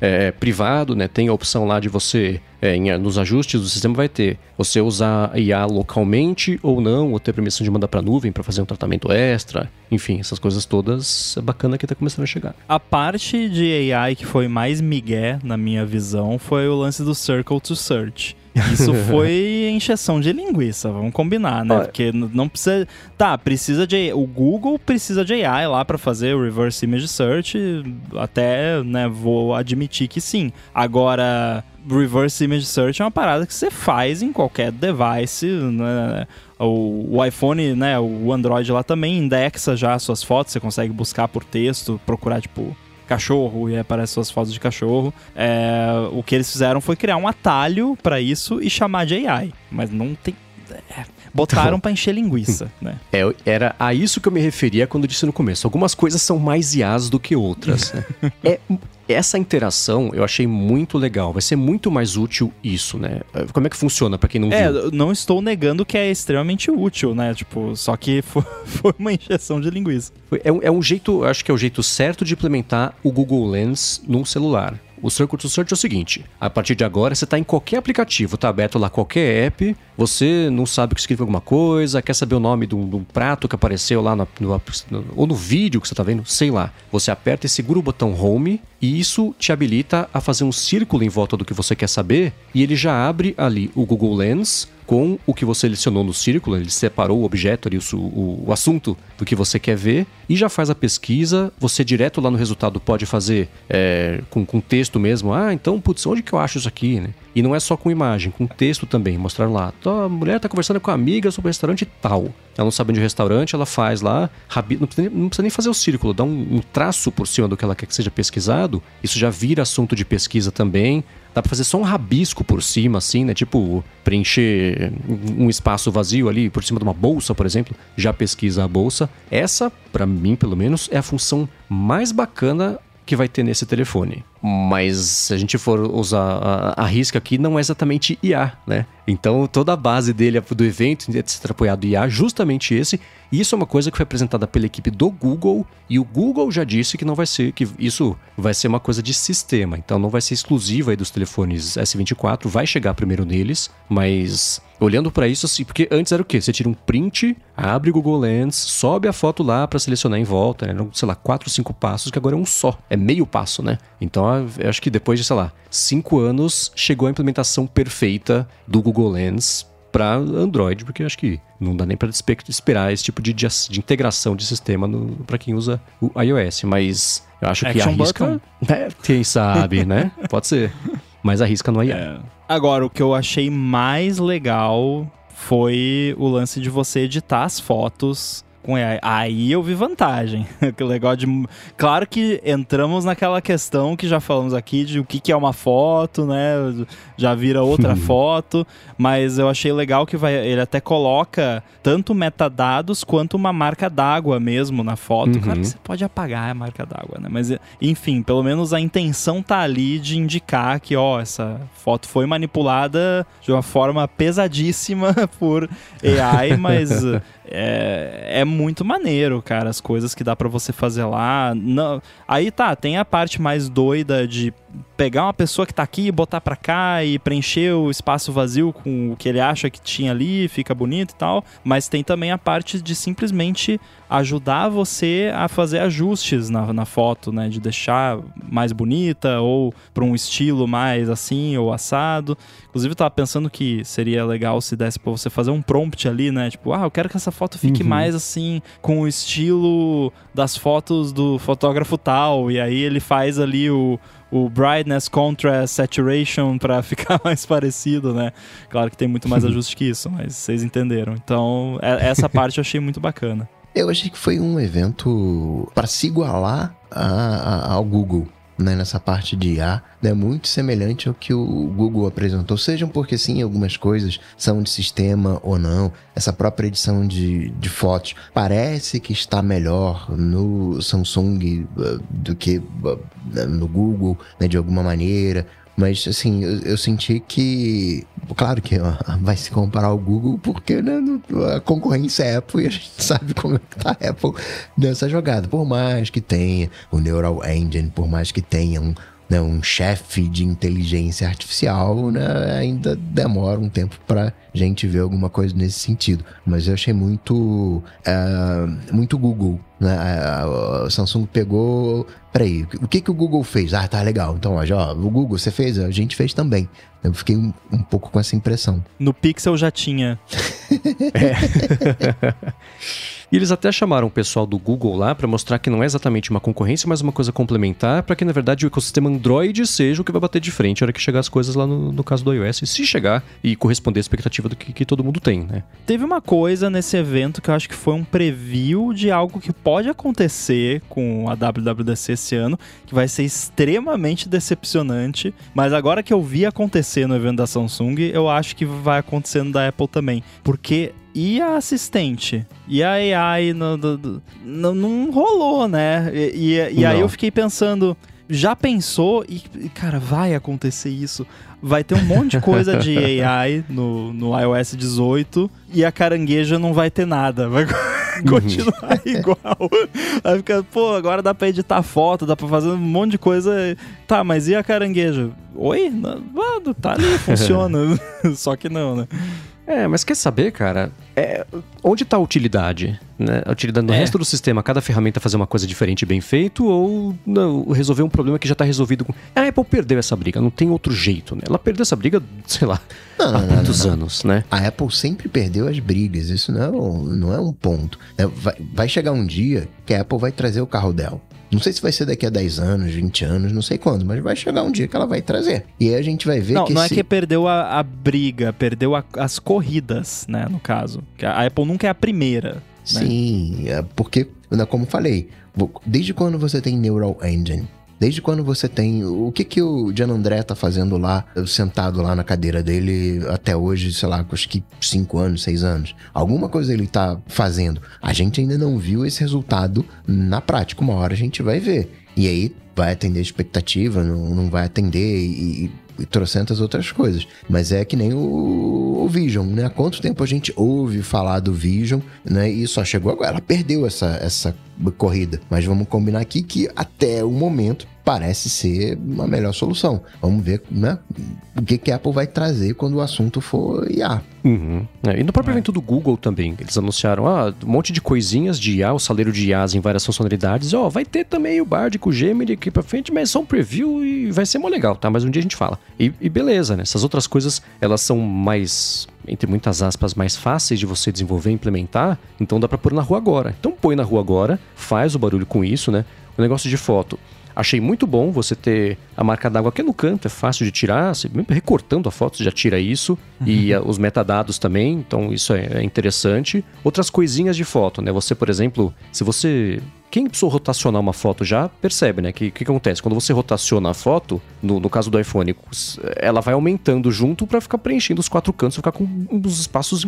é, privado, né? Tem a opção lá de você, é, em, nos ajustes do sistema vai ter, você usar IA localmente ou não, ou ter permissão de mandar para nuvem para fazer um tratamento extra. Enfim, essas coisas todas é bacana que tá começando a chegar. A parte de AI que foi mais migué, na minha visão, foi o lance do Circle to Search. Isso foi encheção de linguiça, vamos combinar, né? Porque não precisa. Tá, precisa de. O Google precisa de AI lá para fazer o reverse image search. Até, né, vou admitir que sim. Agora, reverse image search é uma parada que você faz em qualquer device, né? O, o, iPhone, né, o Android lá também indexa já as suas fotos, você consegue buscar por texto, procurar, tipo, cachorro e aparece suas fotos de cachorro. É, o que eles fizeram foi criar um atalho para isso e chamar de AI. Mas não tem. É, botaram então, para encher linguiça, né? É, era a isso que eu me referia quando disse no começo. Algumas coisas são mais IAs do que outras. Né? é, essa interação eu achei muito legal. Vai ser muito mais útil isso, né? Como é que funciona para quem não é, viu? não estou negando que é extremamente útil, né? Tipo, só que foi, foi uma injeção de linguiça. É, é um jeito, acho que é o jeito certo de implementar o Google Lens num celular. O Circle to Search é o seguinte: a partir de agora você está em qualquer aplicativo, está aberto lá qualquer app, você não sabe que escreve alguma coisa, quer saber o nome de um, de um prato que apareceu lá no, no, ou no vídeo que você está vendo, sei lá. Você aperta e segura o botão Home e isso te habilita a fazer um círculo em volta do que você quer saber e ele já abre ali o Google Lens com o que você selecionou no círculo, ele separou o objeto ali, o, o, o, assunto do que você quer ver e já faz a pesquisa. Você direto lá no resultado pode fazer é, com, com texto mesmo. Ah, então, putz, onde que eu acho isso aqui, né? E não é só com imagem, com texto também. Mostraram lá. A mulher está conversando com a amiga sobre o restaurante tal. Ela não sabe onde é o restaurante, ela faz lá. Não precisa, nem, não precisa nem fazer o círculo, dá um, um traço por cima do que ela quer que seja pesquisado. Isso já vira assunto de pesquisa também. Dá pra fazer só um rabisco por cima, assim, né? Tipo, preencher um espaço vazio ali por cima de uma bolsa, por exemplo. Já pesquisa a bolsa. Essa, para mim, pelo menos, é a função mais bacana que vai ter nesse telefone. Mas se a gente for usar a, a risca aqui, não é exatamente IA, né? Então toda a base dele do evento de ser apoiado IA, justamente esse. E isso é uma coisa que foi apresentada pela equipe do Google e o Google já disse que não vai ser, que isso vai ser uma coisa de sistema. Então não vai ser exclusiva dos telefones S24, vai chegar primeiro neles, mas olhando para isso assim, porque antes era o quê? Você tira um print, abre o Google Lens, sobe a foto lá para selecionar em volta, né? sei lá, quatro, cinco passos, que agora é um só, é meio passo, né? Então, eu acho que depois de, sei lá, cinco anos, chegou a implementação perfeita do Google Lens para Android, porque eu acho que não dá nem para esperar esse tipo de, de, de integração de sistema para quem usa o iOS, mas eu acho Action que arrisca, é, quem sabe, né? Pode ser. Mas arrisca no iOS. É. Agora, o que eu achei mais legal foi o lance de você editar as fotos com AI. Aí eu vi vantagem. que legal de. Claro que entramos naquela questão que já falamos aqui de o que, que é uma foto, né? Já vira outra foto. Mas eu achei legal que vai, ele até coloca tanto metadados quanto uma marca d'água mesmo na foto. Uhum. Claro que você pode apagar a marca d'água, né? Mas enfim, pelo menos a intenção tá ali de indicar que, ó, essa foto foi manipulada de uma forma pesadíssima por AI, mas é, é muito maneiro, cara, as coisas que dá para você fazer lá. Não, aí tá, tem a parte mais doida de pegar uma pessoa que tá aqui, botar pra cá e preencher o espaço vazio com o que ele acha que tinha ali, fica bonito e tal. Mas tem também a parte de simplesmente ajudar você a fazer ajustes na, na foto, né? De deixar mais bonita ou para um estilo mais assim ou assado. Inclusive, eu tava pensando que seria legal se desse pra você fazer um prompt ali, né? Tipo, ah, eu quero que essa foto fique uhum. mais assim, com o estilo das fotos do fotógrafo tal. E aí ele faz ali o o brightness, contrast, saturation para ficar mais parecido, né? Claro que tem muito mais ajuste que isso, mas vocês entenderam. Então, é, essa parte eu achei muito bacana. Eu achei que foi um evento para se igualar a, a, ao Google né, nessa parte de IA, né, muito semelhante ao que o Google apresentou, sejam porque sim, algumas coisas são de sistema ou não. Essa própria edição de, de fotos parece que está melhor no Samsung uh, do que uh, no Google, né, de alguma maneira. Mas, assim, eu, eu, senti que. Claro que ó, vai se comparar ao Google, porque né, a concorrência é Apple e a gente sabe como é que tá a Apple nessa jogada. Por mais que tenha o Neural Engine, por mais que tenha um, né, um chefe de inteligência artificial, né, ainda demora um tempo para gente ver alguma coisa nesse sentido. Mas eu achei muito, uh, muito Google. Né? A, Samsung pegou. Peraí, o que, que o Google fez? Ah, tá legal. Então, ó, já, o Google você fez, a gente fez também. Eu fiquei um, um pouco com essa impressão. No Pixel já tinha. é. E eles até chamaram o pessoal do Google lá para mostrar que não é exatamente uma concorrência, mas uma coisa complementar, para que na verdade o ecossistema Android seja o que vai bater de frente na hora que chegar as coisas lá no, no caso do iOS, se chegar e corresponder à expectativa do que, que todo mundo tem, né? Teve uma coisa nesse evento que eu acho que foi um preview de algo que pode acontecer com a WWDC esse ano, que vai ser extremamente decepcionante, mas agora que eu vi acontecer no evento da Samsung, eu acho que vai acontecer no da Apple também, porque e a assistente? E a AI no, no, não rolou, né? E, e, e aí eu fiquei pensando, já pensou? E, cara, vai acontecer isso. Vai ter um monte de coisa de AI no, no iOS 18 e a carangueja não vai ter nada. Vai continuar uhum. igual. Aí fica, pô, agora dá pra editar foto, dá pra fazer um monte de coisa. Tá, mas e a carangueja? Oi? Não, tá ali, funciona. Só que não, né? É, mas quer saber, cara? É, onde está a utilidade? Né? A utilidade no é. resto do sistema, cada ferramenta fazer uma coisa diferente e bem feito, ou não, resolver um problema que já está resolvido com. A Apple perdeu essa briga, não tem outro jeito, né? Ela perdeu essa briga, sei lá, não, há não, muitos não, anos, né? A Apple sempre perdeu as brigas, isso não é um, não é um ponto. É, vai, vai chegar um dia que a Apple vai trazer o carro dela. Não sei se vai ser daqui a 10 anos, 20 anos, não sei quando, mas vai chegar um dia que ela vai trazer. E aí a gente vai ver não, que. Não, esse... é que perdeu a, a briga, perdeu a, as corridas, né, no caso. A Apple nunca é a primeira. Né? Sim, é porque, como falei, desde quando você tem Neural Engine? Desde quando você tem. O que que o Gian André tá fazendo lá, sentado lá na cadeira dele até hoje, sei lá, acho que 5 anos, 6 anos? Alguma coisa ele tá fazendo. A gente ainda não viu esse resultado na prática. Uma hora a gente vai ver. E aí vai atender a expectativa, não, não vai atender e, e trocentas outras coisas. Mas é que nem o, o, Vision, né? Há quanto tempo a gente ouve falar do Vision, né? E só chegou agora. Ela perdeu essa, essa corrida. Mas vamos combinar aqui que até o momento parece ser uma melhor solução. Vamos ver né, o que, que a Apple vai trazer quando o assunto for IA. Uhum. É, e no próprio é. evento do Google também, eles anunciaram ah, um monte de coisinhas de IA, o saleiro de IAs em várias funcionalidades. Ó, oh, vai ter também o Bard com o Gemini aqui pra frente, mas é só um preview e vai ser mó legal, tá? Mas um dia a gente fala. E, e beleza, né? Essas outras coisas, elas são mais entre muitas aspas, mais fáceis de você desenvolver e implementar, então dá para pôr na rua agora. Então põe na rua agora, faz o barulho com isso, né? O negócio de foto. Achei muito bom você ter a marca d'água aqui no canto, é fácil de tirar, você, recortando a foto você já tira isso, uhum. e a, os metadados também, então isso é, é interessante. Outras coisinhas de foto, né? Você, por exemplo, se você quem precisou rotacionar uma foto já percebe, né? Que que, acontece? Quando você rotaciona a foto, no, no caso do iPhone, ela vai aumentando junto para ficar preenchendo os quatro cantos, ficar com uns espaços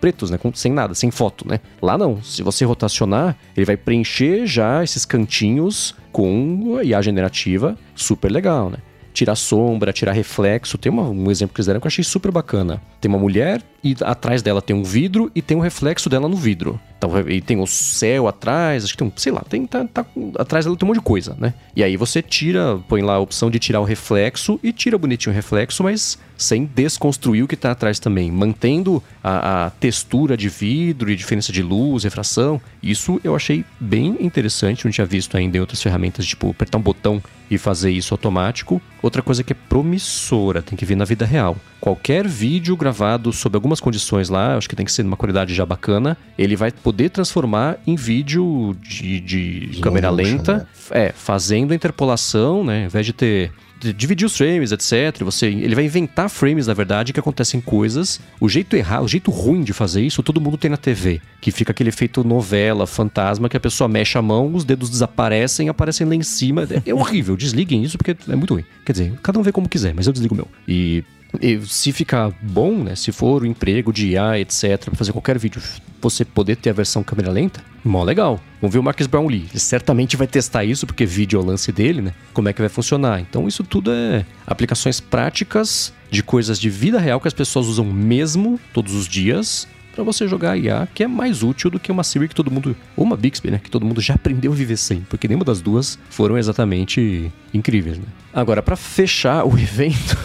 pretos, né? Com, sem nada, sem foto, né? Lá não. Se você rotacionar, ele vai preencher já esses cantinhos com IA generativa, super legal, né? tirar sombra, tirar reflexo. Tem uma, um exemplo que eles deram que eu achei super bacana. Tem uma mulher e atrás dela tem um vidro e tem um reflexo dela no vidro. Então, e tem o céu atrás, acho que tem um, sei lá, tem, tá, tá, atrás dela tem um monte de coisa, né? E aí você tira, põe lá a opção de tirar o reflexo e tira bonitinho o reflexo, mas sem desconstruir o que tá atrás também, mantendo a, a textura de vidro e diferença de luz, refração. Isso eu achei bem interessante, não tinha visto ainda em outras ferramentas, tipo apertar um botão e fazer isso automático. Outra coisa que é promissora, tem que ver na vida real. Qualquer vídeo gravado sob algumas condições lá, acho que tem que ser de uma qualidade já bacana, ele vai poder transformar em vídeo de, de câmera lenta, né? é, fazendo a interpolação, né? Ao invés de ter dividir os frames, etc. Você, ele vai inventar frames, na verdade, que acontecem coisas. O jeito errado, o jeito ruim de fazer isso, todo mundo tem na TV. Que fica aquele efeito novela, fantasma, que a pessoa mexe a mão, os dedos desaparecem, aparecem lá em cima. É, é horrível. Desliguem isso porque é muito ruim. Quer dizer, cada um vê como quiser, mas eu desligo o meu. E e se ficar bom, né? Se for o emprego de IA, etc., para fazer qualquer vídeo, você poder ter a versão câmera lenta, mó legal. Vamos ver o Marcus Brownlee. Ele certamente vai testar isso, porque vídeo é o lance dele, né? Como é que vai funcionar. Então, isso tudo é aplicações práticas de coisas de vida real que as pessoas usam mesmo todos os dias para você jogar IA, que é mais útil do que uma Siri que todo mundo, ou uma Bixby, né, que todo mundo já aprendeu a viver sem, porque nenhuma das duas foram exatamente incríveis, né? Agora, para fechar o evento,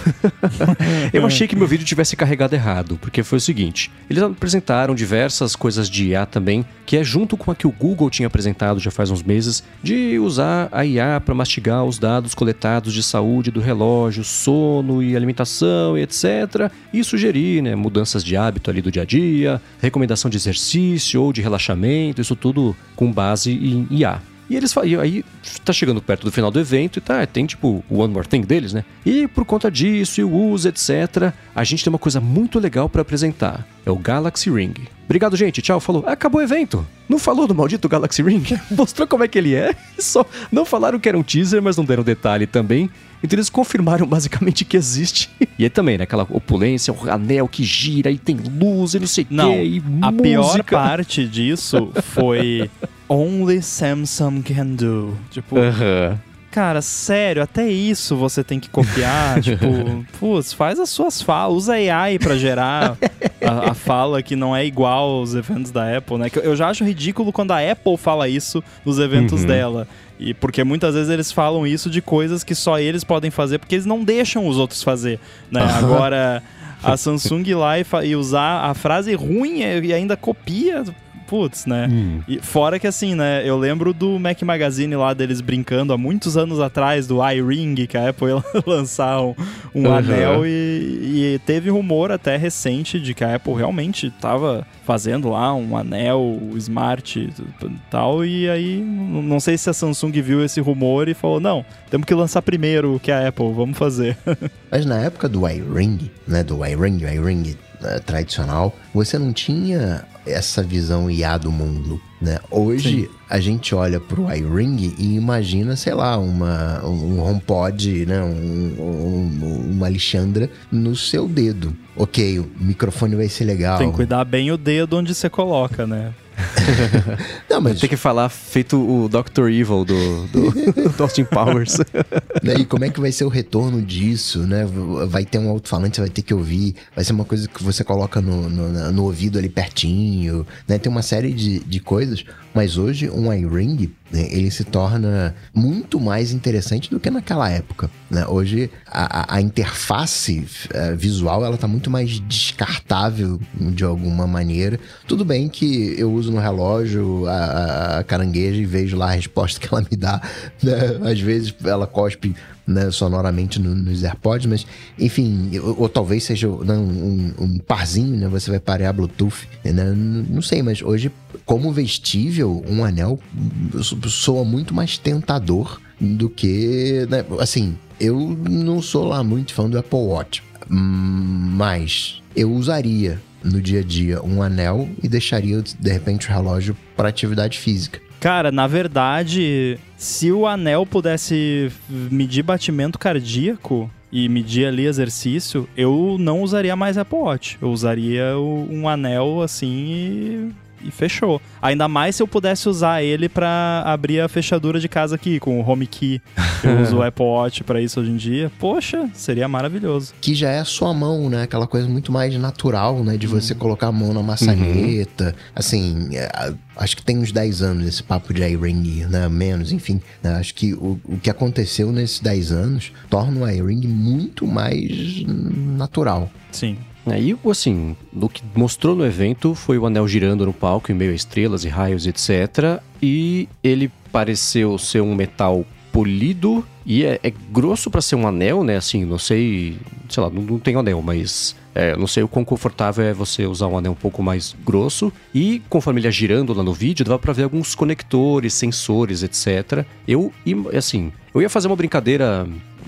eu achei que meu vídeo tivesse carregado errado, porque foi o seguinte: eles apresentaram diversas coisas de IA também, que é junto com a que o Google tinha apresentado já faz uns meses, de usar a IA para mastigar os dados coletados de saúde do relógio, sono e alimentação e etc. E sugerir né, mudanças de hábito ali do dia a dia, recomendação de exercício ou de relaxamento, isso tudo com base em IA. E eles e aí tá chegando perto do final do evento e tá, tem tipo o One More Thing deles, né? E por conta disso e o uso, etc, a gente tem uma coisa muito legal para apresentar. É o Galaxy Ring. Obrigado, gente. Tchau. Falou. Acabou o evento. Não falou do maldito Galaxy Ring? Mostrou como é que ele é. Só não falaram que era um teaser, mas não deram detalhe também. Então eles confirmaram basicamente que existe. E aí também, né? Aquela opulência, o anel que gira e tem luz e não sei o quê. E a música. pior parte disso foi Only Samsung can do. Tipo. Uhum. Cara, sério, até isso você tem que copiar. tipo, putz, faz as suas falas, usa AI para gerar a, a, fala que não é igual aos eventos da Apple, né? Que eu já acho ridículo quando a Apple fala isso nos eventos uhum. dela. E porque muitas vezes eles falam isso de coisas que só eles podem fazer, porque eles não deixam os outros fazer, né? Agora a Samsung ir lá e, e, usar a frase ruim e ainda copia, putz, né? Hum. E fora que assim, né? Eu lembro do Mac Magazine lá deles brincando há muitos anos atrás do iRing, que a Apple ia lançar um, um uhum. anel e, e, teve rumor até recente de que a Apple realmente estava fazendo lá um anel smart e tal. E aí, não sei se a Samsung viu esse rumor e falou: não, temos que lançar primeiro que a Apple, vamos fazer. Mas na época do iRing, né? Do iRing, iRing uh, tradicional, você não tinha essa visão IA do mundo, né? Hoje Sim. a gente olha pro iRing e imagina, sei lá, uma, um HomePod, né? Um, um, uma Alexandra no seu dedo. Ok, o microfone vai ser legal. Tem que cuidar bem o dedo onde você coloca, né? não, mas... Tem que falar feito o Dr. Evil do, do, do Austin Powers. Né, e como é que vai ser o retorno disso, né? Vai ter um alto-falante, você vai ter que ouvir. Vai ser uma coisa que você coloca no, no, no ouvido ali pertinho, né? Tem uma série de, de coisas. Mas hoje, um iRing, né, ele se torna muito mais interessante do que naquela época. Né? Hoje, a, a interface uh, visual ela está muito mais descartável de alguma maneira. Tudo bem que eu uso no relógio a, a carangueja e vejo lá a resposta que ela me dá. Né? Às vezes ela cospe né, sonoramente no, nos AirPods, mas enfim, ou, ou talvez seja não, um, um, parzinho, né? Você vai parear Bluetooth, né? Não, não sei, mas hoje, como vestível, um anel soa muito mais tentador do que. Né? Assim, eu não sou lá muito fã do Apple Watch, mas eu usaria no dia a dia um anel e deixaria de repente o relógio para atividade física. Cara, na verdade, se o anel pudesse medir batimento cardíaco e medir ali exercício, eu não usaria mais Apple Watch. Eu usaria um anel assim e e fechou. Ainda mais se eu pudesse usar ele para abrir a fechadura de casa aqui, com o Home Key. Eu uso o Apple Watch para isso hoje em dia. Poxa, seria maravilhoso. Que já é a sua mão, né? Aquela coisa muito mais natural, né? De você uhum. colocar a mão na maçaneta. Uhum. Assim, é, acho que tem uns 10 anos esse papo de iRing, né? Menos, enfim. Né? Acho que o, o que aconteceu nesses 10 anos torna o iRing muito mais natural. Sim. Aí, assim, o que mostrou no evento foi o anel girando no palco em meio a estrelas e raios, etc. E ele pareceu ser um metal polido e é, é grosso para ser um anel, né? Assim, não sei, sei lá, não, não tem anel, mas é, não sei o quão confortável é você usar um anel um pouco mais grosso. E conforme ele ia girando lá no vídeo, dava para ver alguns conectores, sensores, etc. Eu, assim, eu ia fazer uma brincadeira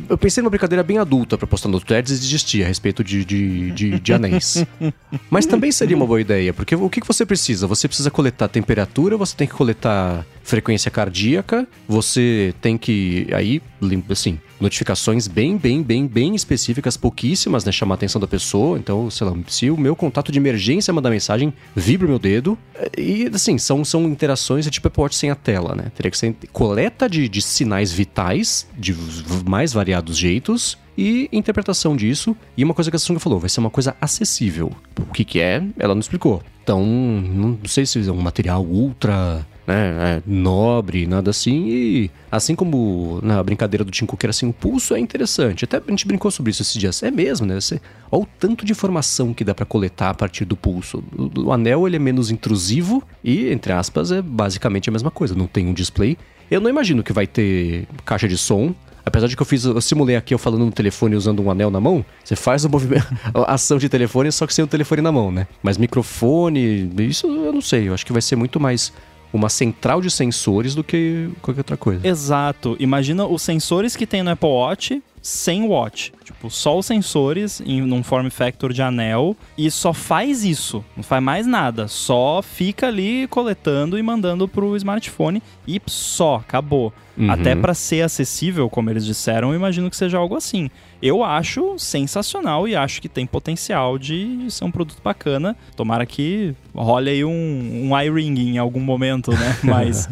eu pensei numa brincadeira bem adulta pra postar no Threads e desistir a respeito de, de, de, de anéis. Mas também seria uma boa ideia, porque o que, que você precisa? Você precisa coletar temperatura, você tem que coletar frequência cardíaca, você tem que. Aí, assim, notificações bem, bem, bem, bem específicas, pouquíssimas, né? Chamar a atenção da pessoa. Então, sei lá, se o meu contato de emergência mandar mensagem, vibra o meu dedo. E, assim, são, são interações de tipo Apple Watch sem a tela, né? Teria que ser coleta de, de sinais vitais, de mais variados jeitos, e interpretação disso. E uma coisa que a Samsung falou, vai ser uma coisa acessível. O que, que é, ela não explicou. Então, não sei se é um material ultra né, é, nobre, nada assim. E assim como na brincadeira do Tim Cook era assim, o pulso é interessante. Até a gente brincou sobre isso esses dias. É mesmo, né? Você, olha o tanto de informação que dá para coletar a partir do pulso. O, o anel ele é menos intrusivo e, entre aspas, é basicamente a mesma coisa. Não tem um display. Eu não imagino que vai ter caixa de som, Apesar de que eu fiz, eu simulei aqui eu falando no telefone usando um anel na mão, você faz o movimento, a ação de telefone só que sem o telefone na mão, né? Mas microfone, isso eu não sei, eu acho que vai ser muito mais uma central de sensores do que qualquer outra coisa. Exato. Imagina os sensores que tem no Apple Watch sem watch. Tipo, só os sensores em um form factor de anel e só faz isso, não faz mais nada, só fica ali coletando e mandando pro smartphone e só, acabou. Uhum. Até para ser acessível, como eles disseram, eu imagino que seja algo assim. Eu acho sensacional e acho que tem potencial de ser um produto bacana. Tomara que role aí um, um iRing em algum momento, né? Mas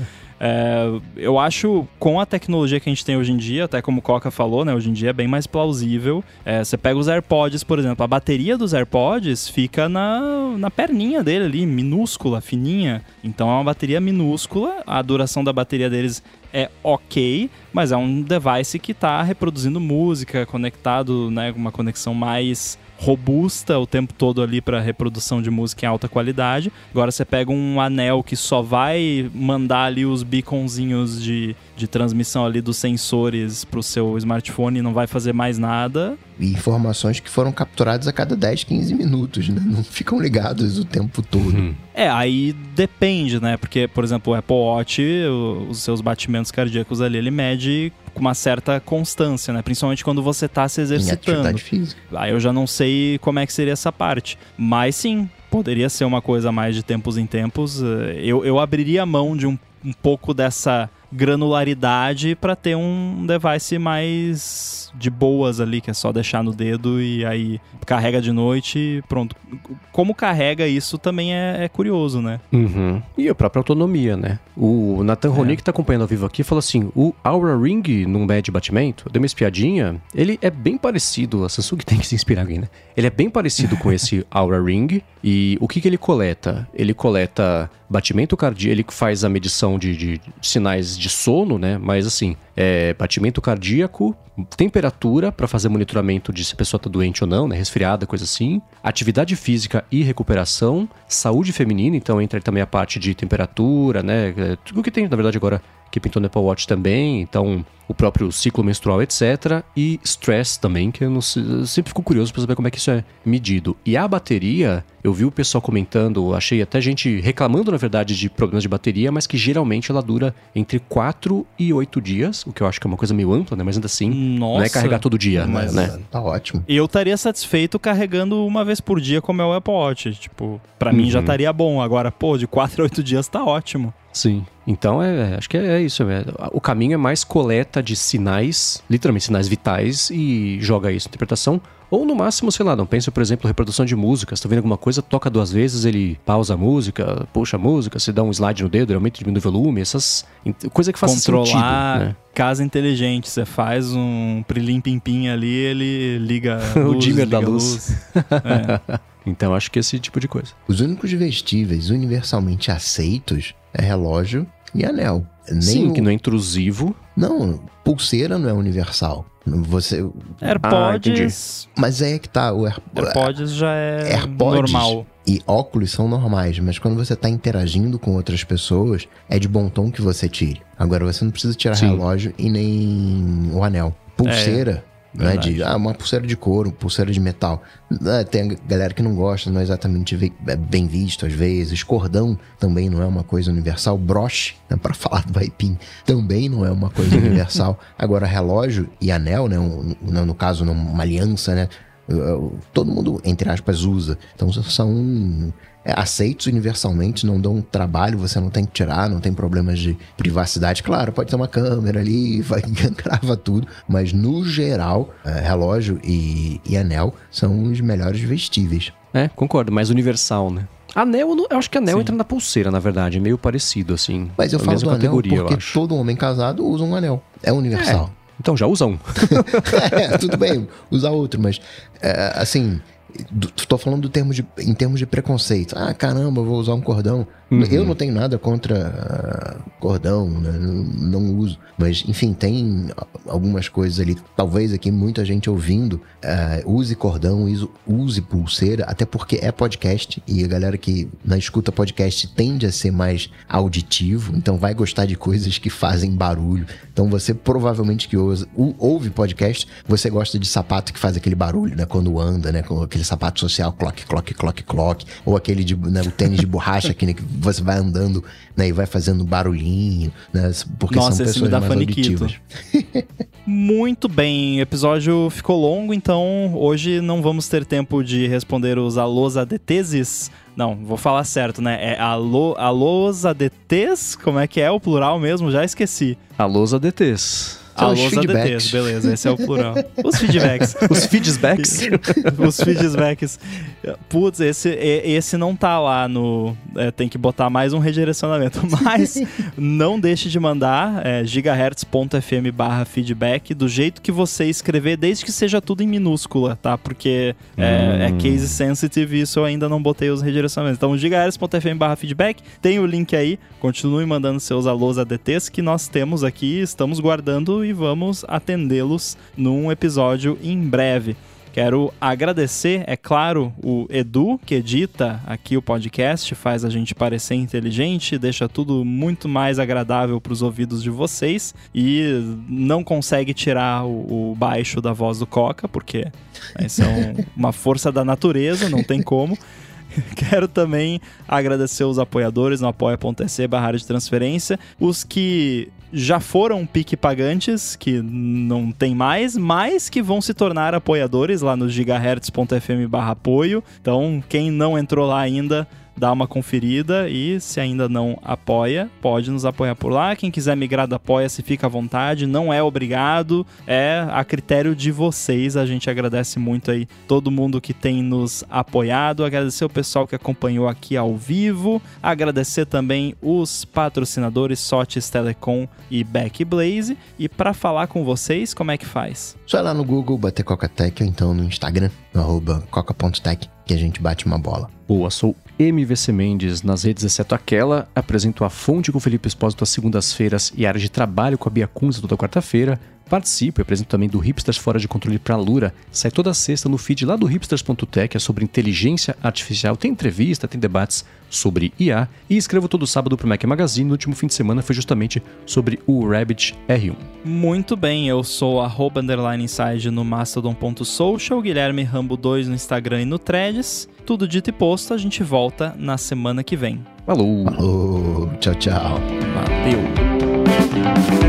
é, eu acho, com a tecnologia que a gente tem hoje em dia, até como o Coca falou, né? Hoje em dia é bem mais plausível. É, você pega os AirPods, por exemplo, a bateria dos AirPods fica na, na perninha dele ali, minúscula, fininha. Então é uma bateria minúscula, a duração da bateria deles é ok, mas é um device que está reproduzindo música, conectado, né, uma conexão mais robusta o tempo todo ali para reprodução de música em alta qualidade. Agora você pega um anel que só vai mandar ali os beaconzinhos de, de transmissão ali dos sensores para o seu smartphone e não vai fazer mais nada. E informações que foram capturadas a cada 10, 15 minutos, né? Não ficam ligados o tempo todo. Uhum. É, aí depende, né? Porque, por exemplo, o Apple Watch, os seus batimentos cardíacos ali, ele mede com uma certa constância, né? Principalmente quando você está se exercitando. Em física. Aí eu já não sei como é que seria essa parte. Mas sim, poderia ser uma coisa mais de tempos em tempos. Eh, eu, eu abriria a mão de um, um pouco dessa granularidade para ter um device mais de boas ali, que é só deixar no dedo e aí carrega de noite e pronto. Como carrega isso também é, é curioso, né? Uhum. E a própria autonomia, né? O Nathan é. Roni, que tá acompanhando ao vivo aqui, falou assim: o Aura Ring no mede batimento, eu dei uma espiadinha, ele é bem parecido, a Samsung tem que se inspirar alguém, né? Ele é bem parecido com esse Aura Ring e o que, que ele coleta? Ele coleta batimento cardíaco, ele faz a medição de, de sinais de sono, né? Mas assim, é, batimento cardíaco, temperatura para fazer monitoramento de se a pessoa está doente ou não, né? Resfriada, coisa assim. Atividade física e recuperação, saúde feminina, então entra também a parte de temperatura, né? É, tudo que tem, na verdade, agora que pintou no Apple Watch também, então o próprio ciclo menstrual, etc. E stress também, que eu, não, eu sempre fico curioso para saber como é que isso é medido. E a bateria, eu vi o pessoal comentando, achei até gente reclamando, na verdade, de problemas de bateria, mas que geralmente ela dura entre 4 e 8 dias, o que eu acho que é uma coisa meio ampla, né? Mas ainda assim, Nossa, não é carregar todo dia, Mas né? tá ótimo. Eu estaria satisfeito carregando uma vez por dia, como é o Apple Watch. Tipo, pra mim já Uhum. estaria bom. Agora, pô, de 4 a 8 dias tá ótimo. Sim. Então, é, acho que é, isso. é. O caminho é mais coleta de sinais, literalmente sinais vitais, e joga isso na interpretação. Ou no máximo, sei lá, não pensa, por exemplo, reprodução de música. Você tá vendo alguma coisa, toca duas vezes, ele pausa a música, puxa a música, você dá um slide no dedo, ele aumenta e diminui o volume, essas coisa que faz Controlar sentido. Né? casa inteligente. Você faz um prilim pim pim ali, ele liga a O luz, dimmer da a luz. É. Então, acho que esse tipo de coisa. Os únicos vestíveis universalmente aceitos é relógio e anel. Nem Sim, o- que não é intrusivo. Não, pulseira não é universal. Você, AirPods, mas aí é que tá o Air- AirPods já é AirPods normal. e óculos são normais, mas quando você tá interagindo com outras pessoas, é de bom tom que você tire. Agora você não precisa tirar Sim. relógio e nem o anel. Pulseira, não é de ah, uma pulseira de couro, pulseira de metal. Ah, Tem galera que não gosta, não é exatamente é bem visto às vezes. Cordão também não é uma coisa universal. Broche, né, para falar do Vaipim, também não é uma coisa universal. Agora relógio e anel, né, um- no, caso uma aliança, né, todo mundo, entre aspas, usa. Então são é, aceitos universalmente, não dão trabalho, você não tem que tirar, não tem problemas de privacidade. Claro, pode ter uma câmera ali, vai, grava tudo, mas no geral, é, relógio e, e anel são os melhores vestíveis. É, concordo, mais universal, né? Anel, eu, acho que anel Sim. entra na pulseira, na verdade, é meio parecido, assim. Mas eu É falo do anel porque todo homem casado usa um anel. É universal. Então já usa um. é, tudo bem, usar outro, mas é, assim, tô falando do termo de, em termos de preconceito. Ah, caramba, vou usar um cordão. Eu não tenho nada contra ah, cordão, né? não, não uso. Mas, enfim, tem algumas coisas ali. Talvez aqui muita gente ouvindo ah, use cordão, use, use pulseira, até porque é podcast e a galera que na escuta podcast tende a ser mais auditivo, então vai gostar de coisas que fazem barulho. Então você provavelmente que ouve, ou- ouve podcast, você gosta de sapato que faz aquele barulho, né? Quando anda, né? Com aquele sapato social, clock, clock, clock, clock. Ou aquele de, né, o tênis de borracha que, né, que você vai andando né, e vai fazendo barulhinho, né? Porque Nossa, são esse me pessoas dá mais faniquito. auditivas. Muito bem, o episódio ficou longo, então hoje não vamos ter tempo de responder os alôs adeteses. Não, vou falar certo, né? É alô, alôs adetes? Como é que é o plural mesmo? Já esqueci. Alôs ADTs. São os Alôs adetes, beleza, esse é o plural. Os feedbacks. Os feedbacks. os feedbacks. Putz, esse, esse não tá lá no. é, tem que botar mais um redirecionamento. Mas não deixe de mandar é, gigahertz.fm barra feedback do jeito que você escrever, desde que seja tudo em minúscula, tá? Porque é, é Hum. case sensitive e isso eu ainda não botei os redirecionamentos. Então, gigahertz.fm barra feedback, tem o link aí. Continue mandando seus alôs ADTs que nós temos aqui, estamos guardando e vamos atendê-los num episódio em breve. Quero agradecer, é claro, o Edu, que edita aqui o podcast, faz a gente parecer inteligente, deixa tudo muito mais agradável para os ouvidos de vocês e não consegue tirar o, o baixo da voz do Coca, porque essa é um- uma força da natureza, não tem como. Quero também agradecer os apoiadores no apoia.se barra de transferência, os que já foram pique pagantes, que não tem mais, mas que vão se tornar apoiadores lá no gigahertz.fm apoio. Então, quem não entrou lá ainda, dá uma conferida e se ainda não apoia, pode nos apoiar por lá. Quem quiser migrar do apoia-se, fica à vontade, não é obrigado, é a critério de vocês. A gente agradece muito aí todo mundo que tem nos apoiado, agradecer o pessoal que acompanhou aqui ao vivo, agradecer também os patrocinadores Sotes Telecom e Backblaze. E para falar com vocês, como é que faz? Só lá no Google, bater Coca-Tech ou então no Instagram, no arroba coca.tech. que a gente bate uma bola. Boa, sou MVC Mendes nas redes, exceto aquela. Apresento a Fonte com Felipe Espósito às segundas-feiras e a área de trabalho com a Bia Kunz toda quarta-feira. Participo e apresento também do Hipsters Fora de Controle para Lura. Sai toda sexta no feed lá do hipsters.tech, é sobre inteligência artificial. Tem entrevista, tem debates sobre IA. E escrevo todo sábado para o Mac Magazine. No último fim de semana foi justamente sobre o Rabbit R1. Muito bem, eu sou arroba underline inside no mastodon.social, Guilherme Rambo 2 no Instagram e no Threads. Tudo dito e posto, a gente volta na semana que vem. Falou! Falou, tchau, tchau. Valeu!